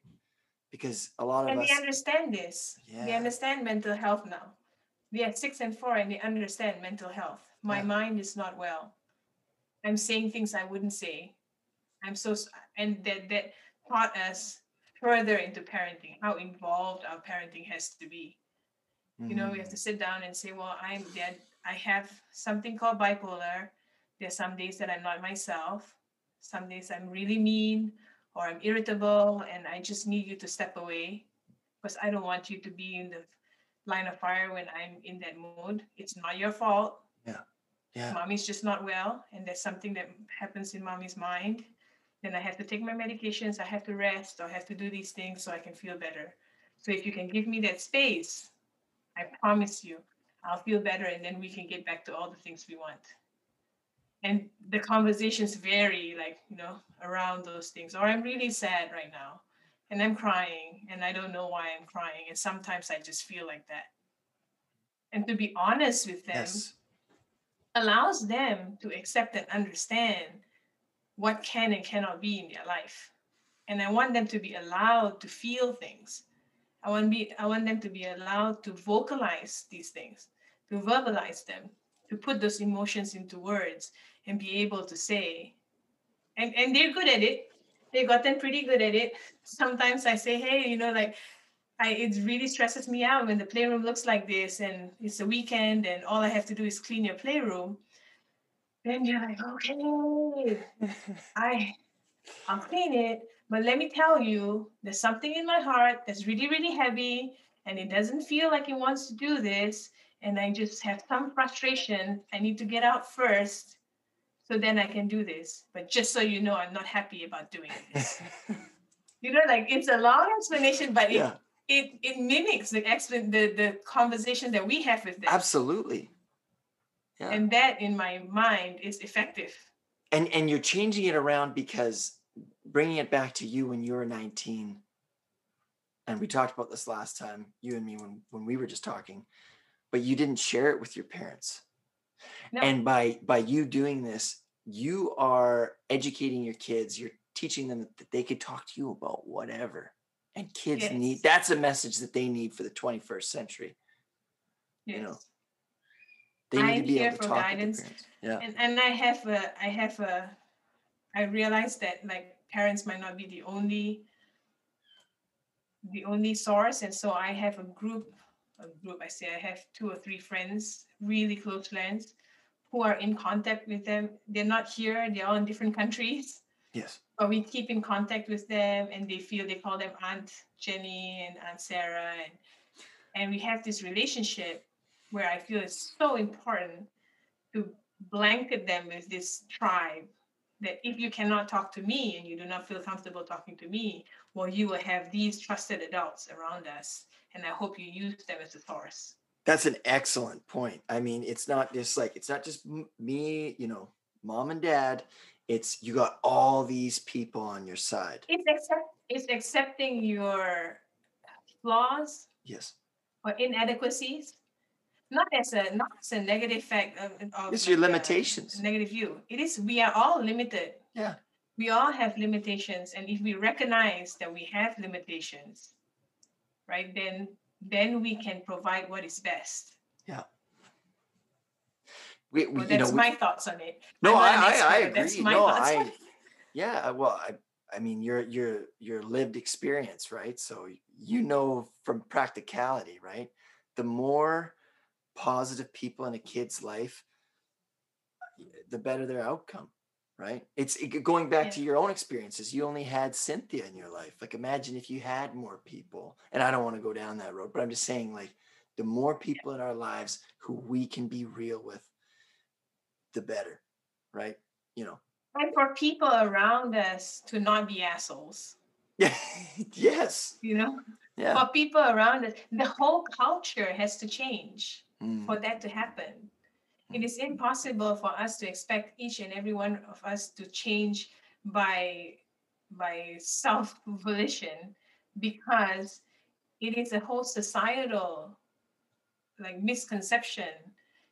Because a lot of And us, they understand this. They Yeah. understand mental health now. They are six and four and they understand mental health. My Yeah. mind is not well. I'm saying things I wouldn't say. I'm so and that that taught us further into parenting, how involved our parenting has to be. You know, we have to mm. sit down and say, well, I'm dead. I have something called bipolar. There's some days that I'm not myself. Some days I'm really mean or I'm irritable and I just need you to step away because I don't want you to be in the line of fire when I'm in that mode. It's not your fault. yeah, Mommy's just not well and there's something that happens in mommy's mind. Then I have to take my medications, I have to rest, or I have to do these things so I can feel better. So if you can give me that space, I promise you, I'll feel better and then we can get back to all the things we want. And the conversations vary, like, you know, around those things. Or I'm really sad right now and I'm crying and I don't know why I'm crying. And sometimes I just feel like that. And to be honest with them yes, allows them to accept and understand what can and cannot be in their life. And I want them to be allowed to feel things. I want be I want them to be allowed to vocalize these things, to verbalize them, to put those emotions into words and be able to say. And and they're good at it. they've gotten pretty good at it. Sometimes I say, hey, you know, like I it really stresses me out when the playroom looks like this and it's a weekend and all I have to do is clean your playroom. Then you're like, okay, I I'll clean it. But let me tell you, there's something in my heart that's really, really heavy, and it doesn't feel like it wants to do this. And I just have some frustration. I need to get out first so then I can do this. But just so you know, I'm not happy about doing this. you know, like it's a long explanation, but it yeah, it, it mimics the, explan the the conversation that we have with them. absolutely. Yeah. And that in my mind is effective. and and you're changing it around because bringing it back to you when you were 19 and we talked about this last time you and me when when we were just talking but you didn't share it with your parents No. and by by you doing this you are educating your kids you're teaching them that they could talk to you about whatever and kids need that's a message that they need for the 21st century Yes. You know, they need I'm to be here able to for talk guidance. with their parents yeah and and I have a I have a I realized that like parents might not be the only the only source. And so I have a group, a group, I say I have two or three friends, really close friends, who are in contact with them. They're not here, they're all in different countries. Yes. But we keep in contact with them and they feel they call them Aunt Jenny and Aunt Sarah. And and we have this relationship where I feel it's so important to blanket them with this tribe that if you cannot talk to me and you do not feel comfortable talking to me, well, you will have these trusted adults around us. And I hope you use them as a source. That's an excellent point. I mean, it's not just like, it's not just me, you know, mom and dad. It's you got all these people on your side. It's accept it's accepting your flaws. Yes. Or inadequacies not as a not as a negative fact of, of it's your limitations negative view it is we are all limited yeah we all have limitations and if we recognize that we have limitations right then then we can provide what is best. Yeah. We, we well, that's you know, my we, thoughts on it. No i I, I, agree that's my no i yeah well i i mean your your your lived experience right? So you know from practicality right? The more positive people in a kid's life, the better their outcome, right? It's it, going back yeah. to your own experiences. You only had Cynthia in your life. Like, imagine if you had more people. And I don't want to go down that road, but I'm just saying, like, the more people in our lives who we can be real with, the better, right? You know. And for people around us to not be assholes. Yeah. yes. You know. Yeah. For people around us, the whole culture has to change mm. for that to happen. It is impossible for us to expect each and every one of us to change by by self volition because it is a whole societal like misconception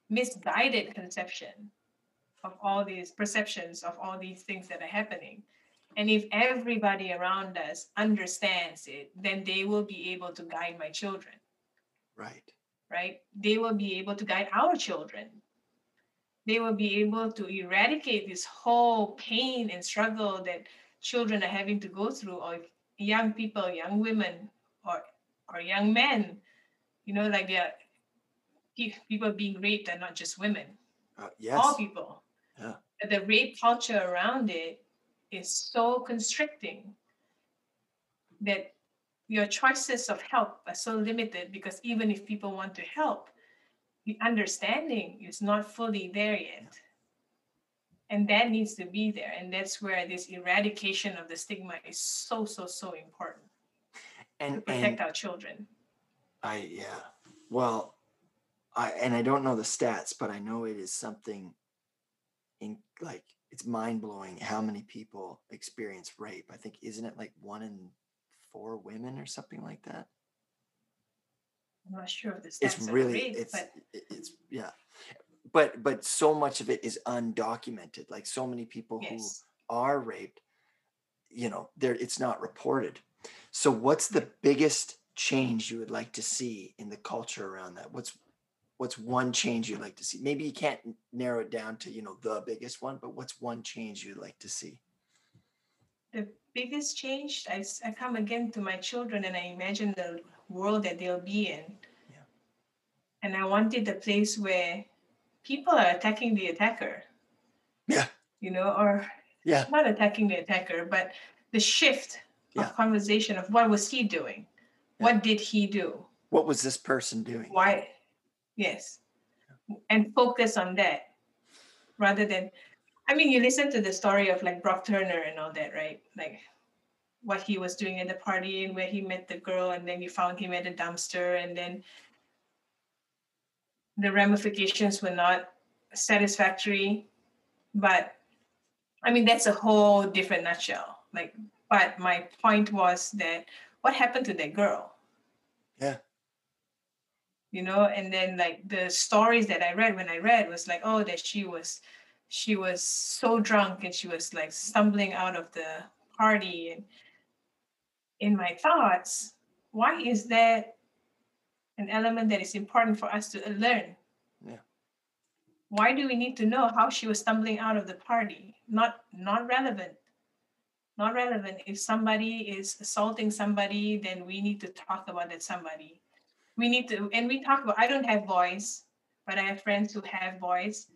misguided conception of all these perceptions of all these things that are happening and if everybody around us understands it then they will be able to guide my children right right? They will be able to guide our children. They will be able to eradicate this whole pain and struggle that children are having to go through, or young people, young women, or or young men. You know, like they're people being raped are not just women. Uh, yes. All people. Yeah. But the rape culture around it is so constricting that your choices of help are so limited because even if people want to help, the understanding is not fully there yet. And that needs to be there. And that's where this eradication of the stigma is so, so, so important. And to protect and our children. I yeah. Well, I and I don't know the stats, but I know it is something in like it's mind blowing how many people experience rape. I think isn't it like one in four women or something like that. I'm not sure if. It's really it's but... it's yeah, but but so much of it is undocumented. Like so many people yes. who are raped, you know, there it's not reported. So what's the biggest change you would like to see in the culture around that? What's what's one change you'd like to see? Maybe you can't narrow it down to you know the biggest one, but what's one change you'd like to see? The biggest change, I, I come again to my children and I imagine the world that they'll be in. Yeah. And I wanted a place where people are attacking the attacker. Yeah. You know, or yeah. not attacking the attacker, but the shift yeah. of conversation of what was he doing? Yeah. What did he do? What was this person doing? Why? Yes. And focus on that rather than I mean, you listen to the story of like Brock Turner and all that, right? Like what he was doing at the party and where he met the girl, and then you found him at a dumpster, and then the ramifications were not satisfactory. But I mean, that's a whole different nutshell. Like, but my point was that what happened to that girl? Yeah. You know, and then like the stories that I read when I read was like, oh, that she was she was so drunk and she was like stumbling out of the party and in my thoughts why is that an element that is important for us to learn yeah Why do we need to know how she was stumbling out of the party? Not not relevant. Not relevant. If somebody is assaulting somebody, then we need to talk about that somebody. We need to, and we talk about. I don't have boys, but I have friends who have boys,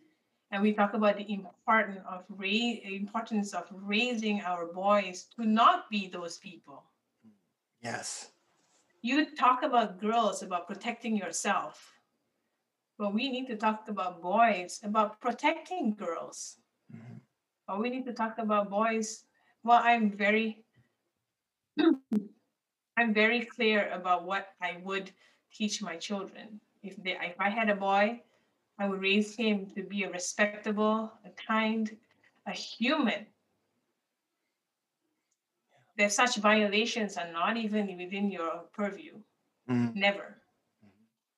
and we talk about the importance of ra- importance of raising our boys to not be those people. Yes. You talk about girls about protecting yourself but we need to talk about boys about protecting girls. Mm-hmm. Or we need to talk about boys. Well, I'm very I'm very clear about what I would teach my children. If they if I had a boy, I would raise him to be a respectable, a kind, a human. That such violations are not even within your purview. Mm-hmm. Never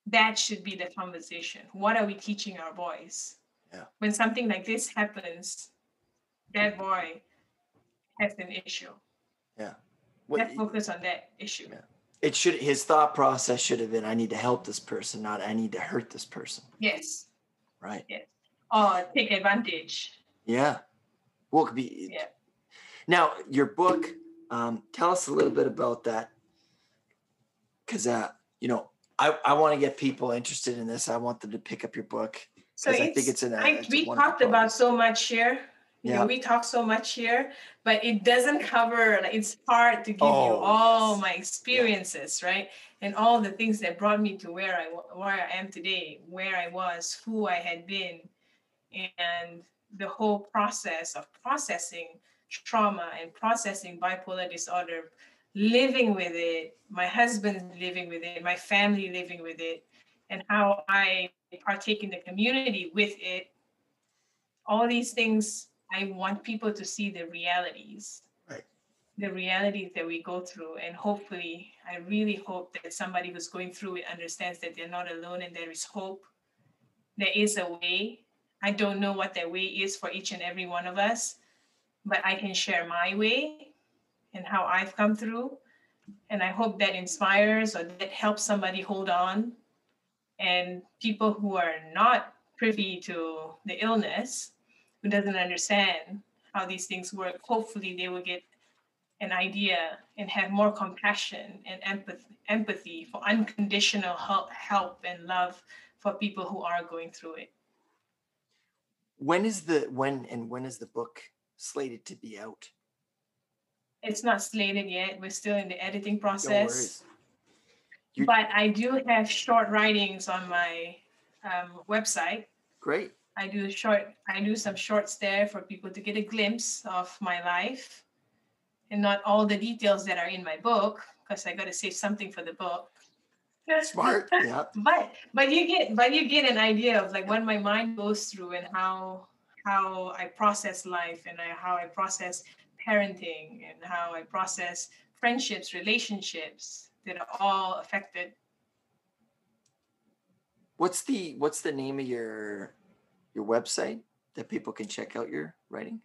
that should be the conversation. What are we teaching our boys? Yeah. When something like this happens, that boy has an issue. Yeah. What, Let's focus on that issue. Yeah. It should his thought process should have been I need to help this person, not I need to hurt this person. Yes. Right. Yes. Or take advantage. Yeah. Well, it could be. Yeah. Now, your book, um, tell us a little bit about that. Because, uh, you know, I, I want to get people interested in this. I want them to pick up your book. So I think it's an. I, we talked about so much here. You yeah. know, we talk so much here, but it doesn't cover. Like, it's hard to give oh, you all yes. my experiences, yeah. right? And all the things that brought me to where I where I am today, where I was, who I had been, and the whole process of processing trauma and processing bipolar disorder living with it, my husband living with it, my family living with it, and how I partake in the community with it. All these things, I want people to see the realities. Right. The realities that we go through. And hopefully, I really hope that somebody who's going through it understands that they're not alone and there is hope. There is a way. I don't know what that way is for each and every one of us, but I can share my way and how I've come through. And I hope that inspires or that helps somebody hold on. And people who are not privy to the illness, who doesn't understand how these things work, hopefully they will get an idea and have more compassion and empathy, empathy for unconditional help, help and love for people who are going through it. When is the when and when is the book slated to be out? It's not slated yet. We're still in the editing process. But I do have short writings on my um, website. Great. I do short. I do some shorts there for people to get a glimpse of my life, and not all the details that are in my book because I got to save something for the book. Smart. Yeah. but but you get but you get an idea of like what my mind goes through and how how I process life and I, how I process parenting and how I process friendships, relationships that are all affected. What's the what's the name of your your website that people can check out your writing?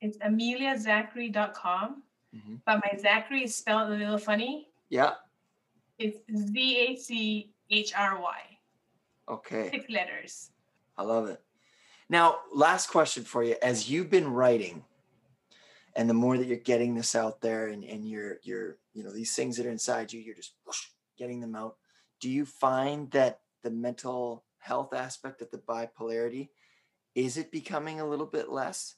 It's ameliazachry.com. Mm-hmm. But my Zachry is spelled a little funny. Yeah. It's Z A C H R Y. Okay. Six letters. I love it. Now, last question for you. As you've been writing, and the more that you're getting this out there and, and you're you're you know these things that are inside you you're just whoosh, getting them out do you find that the mental health aspect of the bipolarity is it becoming a little bit less?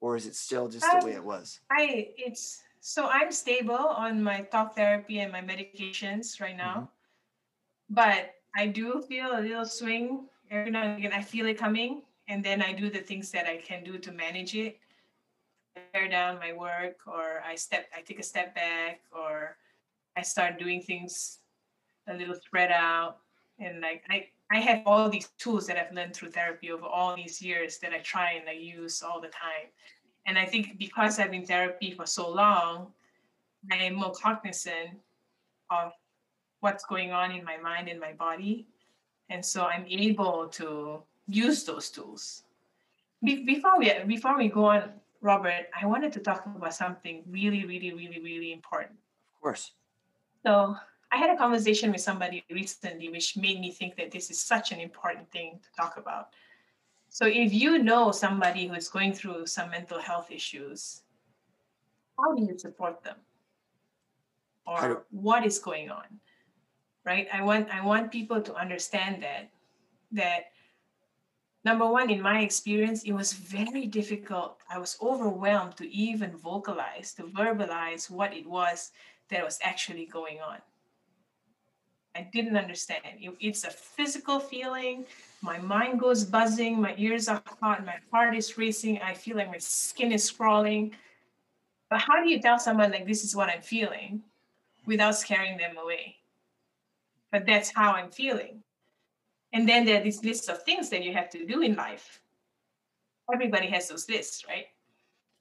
Or is it still just um, the way it was? I it's so i'm stable on my talk therapy and my medications right now. Mm-hmm. but i do feel a little swing every now and again. I feel it coming and then i do the things that i can do to manage it tear down my work or I step I take a step back or I start doing things a little spread out and like I I have all these tools that I've learned through therapy over all these years that I try and I use all the time. And I think because I've been therapy for so long, I am more cognizant of what's going on in my mind and my body. And so I'm able to use those tools. Be- before we before we go on Robert, I wanted to talk about something really, really, really, really important. Of course. So I had a conversation with somebody recently, which made me think that this is such an important thing to talk about. So, if you know somebody who is going through some mental health issues, how do you support them? Or what is going on? Right? I want I want people to understand that that number one, in my experience, it was very difficult. I was overwhelmed to even vocalize, to verbalize what it was that was actually going on. I didn't understand. it's a physical feeling. My mind goes buzzing, my ears are hot, my heart is racing. I feel like my skin is crawling. But how do you tell someone like this is what I'm feeling without scaring them away? But that's how I'm feeling. And then there are these lists of things that you have to do in life. Everybody has those lists, right?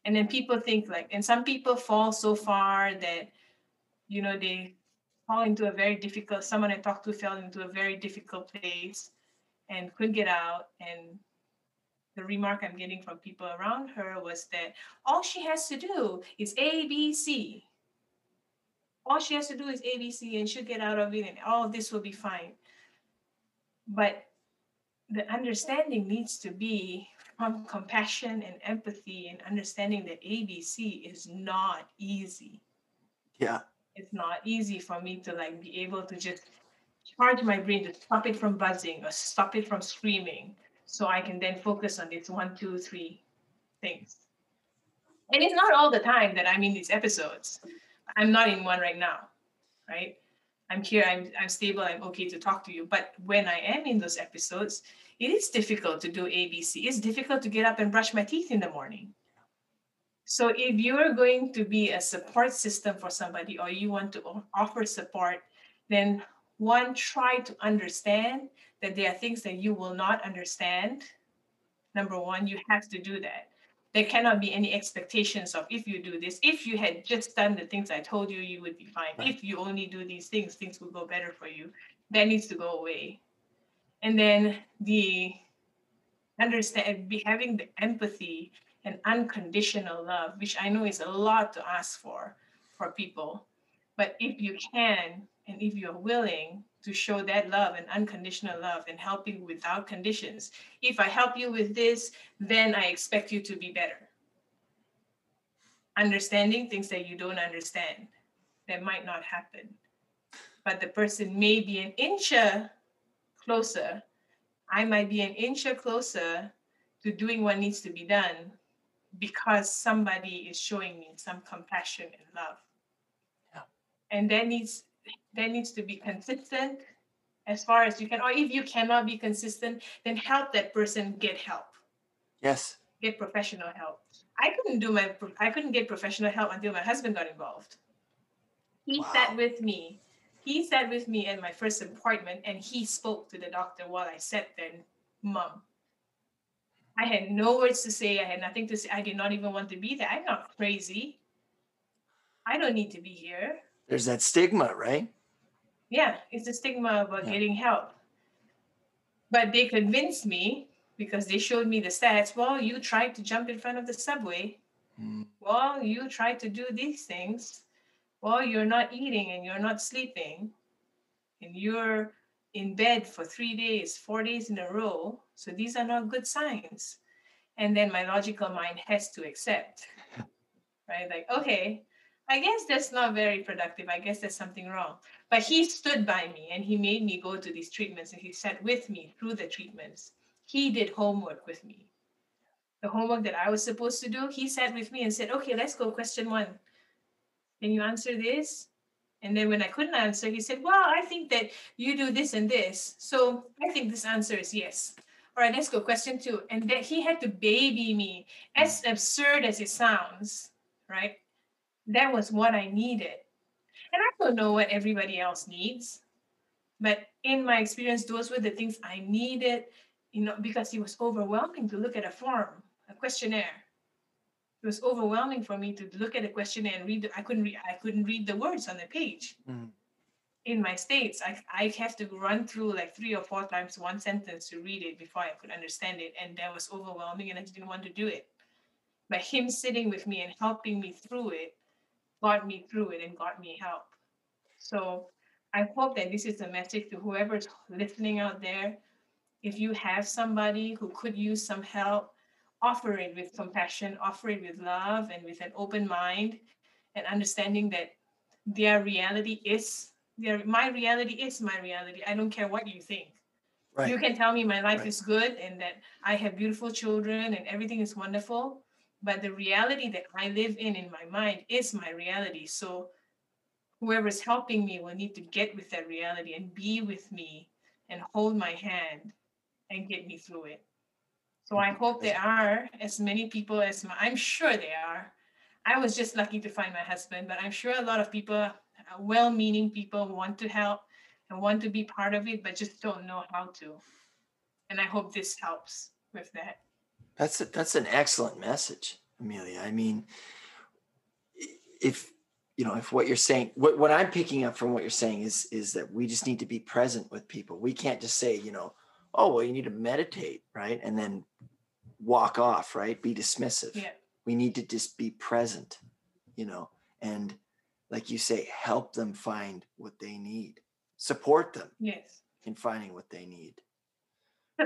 And then people think like, and some people fall so far that, you know, they fall into a very difficult, someone I talked to fell into a very difficult place and couldn't get out. And the remark I'm getting from people around her was that all she has to do is A, B, C. All she has to do is A, B, C, and she'll get out of it, and all this will be fine. But the understanding needs to be from compassion and empathy and understanding that ABC is not easy. Yeah. It's not easy for me to like be able to just charge my brain to stop it from buzzing or stop it from screaming so I can then focus on these one, two, three things. And it's not all the time that I'm in these episodes. I'm not in one right now, right? I'm here, I'm, I'm stable, I'm okay to talk to you. But when I am in those episodes, it is difficult to do ABC. It's difficult to get up and brush my teeth in the morning. So if you're going to be a support system for somebody or you want to offer support, then one, try to understand that there are things that you will not understand. Number one, you have to do that there cannot be any expectations of if you do this if you had just done the things i told you you would be fine. Right. if you only do these things things will go better for you. That needs to go away. And then the understand be having the empathy and unconditional love which i know is a lot to ask for for people. But if you can and if you're willing to show that love and unconditional love and helping without conditions. If I help you with this, then I expect you to be better. Understanding things that you don't understand that might not happen. But the person may be an inch uh, closer. I might be an inch uh, closer to doing what needs to be done because somebody is showing me some compassion and love. Yeah. And that needs there needs to be consistent as far as you can or if you cannot be consistent then help that person get help. Yes. Get professional help. I couldn't do my i couldn't get professional help until my husband got involved. He wow. sat with me. He sat with me at my first appointment and he spoke to the doctor while i sat there mom i had no words to say. I had nothing to say. I did not even want to be there. I'm not crazy. I don't need to be here there's that stigma, right? Yeah, it's a stigma about yeah. getting help. But they convinced me because they showed me the stats. Well, you tried to jump in front of the subway. Mm. Well, you tried to do these things. Well, you're not eating and you're not sleeping. And you're in bed for three days, four days in a row. So these are not good signs. And then my logical mind has to accept, right? Like, okay, I guess that's not very productive. I guess there's something wrong. But he stood by me and he made me go to these treatments and he sat with me through the treatments. He did homework with me. The homework that I was supposed to do, he sat with me and said, okay, let's go. Question one. Can you answer this? And then when I couldn't answer, he said, well, I think that you do this and this. So I think this answer is yes. All right, let's go. Question two. And that he had to baby me, as absurd as it sounds, right? That was what I needed. And I don't know what everybody else needs, but in my experience, those were the things I needed, you know, because it was overwhelming to look at a form, a questionnaire. It was overwhelming for me to look at a questionnaire and read. The, I couldn't read. I couldn't read the words on the page. Mm. In my states, I I have to run through like three or four times one sentence to read it before I could understand it, and that was overwhelming, and I didn't want to do it. But him sitting with me and helping me through it got me through it and got me help. So I hope that this is a message to whoever's listening out there. If you have somebody who could use some help, offer it with compassion, offer it with love and with an open mind and understanding that their reality is their my reality is my reality. I don't care what you think. Right. You can tell me my life Right. is good and that I have beautiful children and everything is wonderful, but the reality that I live in in my mind is my reality. So whoever's helping me will need to get with that reality and be with me and hold my hand and get me through it. So I hope there are as many people as my, I'm sure there are. I was just lucky to find my husband, but I'm sure a lot of people, uh, well-meaning people, want to help and want to be part of it, but just don't know how to. And I hope this helps with that. That's a, that's an excellent message, Amelia. I mean, if you know, if what you're saying, what what I'm picking up from what you're saying is is that we just need to be present with people. We can't just say, you know, oh well, you need to meditate, right, and then walk off, right? Be dismissive. Yeah. We need to just be present, you know, and like you say, help them find what they need, support them Yes. in finding what they need.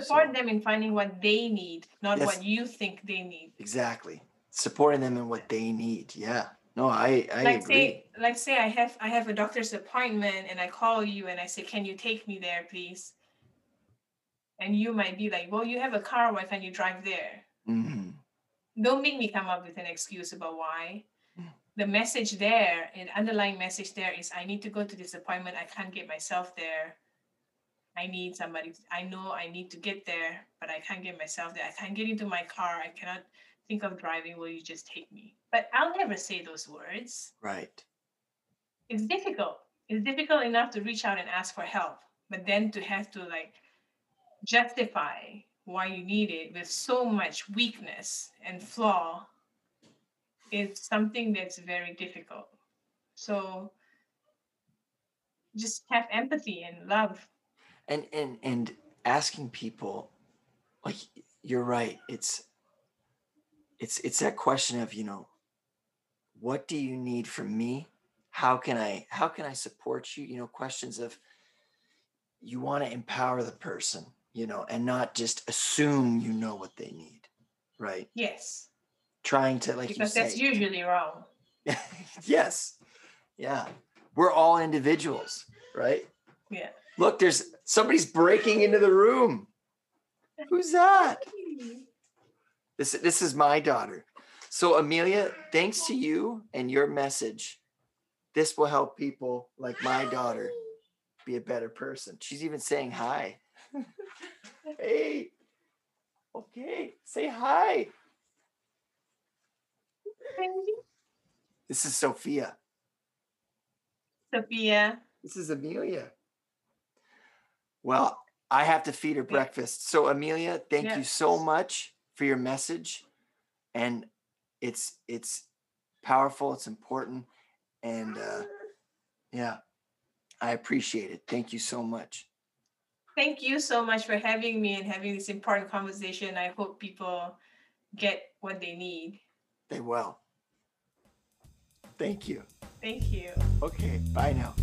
Support So- them in finding what they need, not Yes. what you think they need. Exactly. Supporting them in what they need. Yeah. No, I I like agree. say like say I have I have a doctor's appointment and I call you and I say, Can you take me there, please? And you might be like, Well, you have a car, why can't you drive there? Mhm. Don't make me come up with an excuse about why. Mm. The message there, an underlying message there is I need to go to this appointment. I can't get myself there. I need somebody. I know I need to get there, but I can't get myself there. I can't get into my car. I cannot think of driving. Will you just take me? But I'll never say those words Right. it's difficult. It's difficult enough to reach out and ask for help, but then to have to like justify why you need it with so much weakness and flaw is something that's very difficult. So just have empathy and love. And and and asking people like you're right. It's it's it's that question of, you know, what do you need from me? How can I how can I support you? You know, questions of you want to empower the person, you know, and not just assume you know what they need. Right? Yes, Trying to like because that's say, usually wrong. yes. Yeah. We're all individuals, right? Yeah. Look, there's somebody's breaking into the room. Who's that? This this is my daughter. So Amelia, thanks to you and your message, this will help people like my daughter be a better person. She's even saying hi. hey. Okay, say hi. This is Sophia. Sophia, This is Amelia. Well, I have to feed her breakfast. So Amelia, thank Yeah. you so much for your message. And it's it's powerful, it's important. And uh yeah, I appreciate it. Thank you so much. thank you so much for having me and having this important conversation. I hope people get what they need. They will. Thank you. Thank you. Okay, bye now.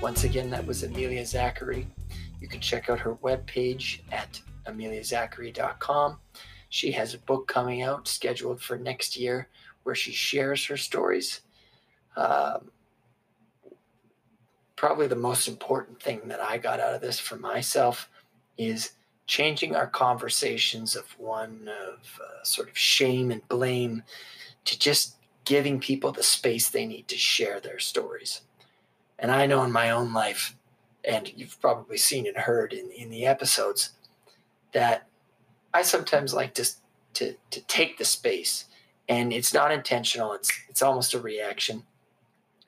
Once again, that was Amelia Zachry. You can check out her webpage at ameliazachry.com. She has a book coming out scheduled for next year where she shares her stories. Um, probably the most important thing that I got out of this for myself is changing our conversations of one of uh, sort of shame and blame to just giving people the space they need to share their stories. And I know in my own life, and you've probably seen and heard in, in the episodes, that I sometimes like to, to, to take the space. And it's not intentional, it's, it's almost a reaction.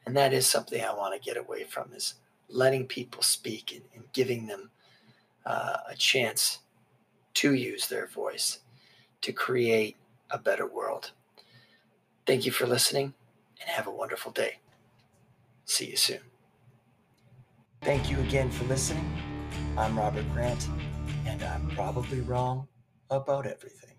And that is something I want to get away from is letting people speak and, and giving them uh, a chance to use their voice to create a better world. Thank you for listening and have a wonderful day. See you soon. Thank you again for listening. I'm Robert Grant, and I'm probably wrong about everything.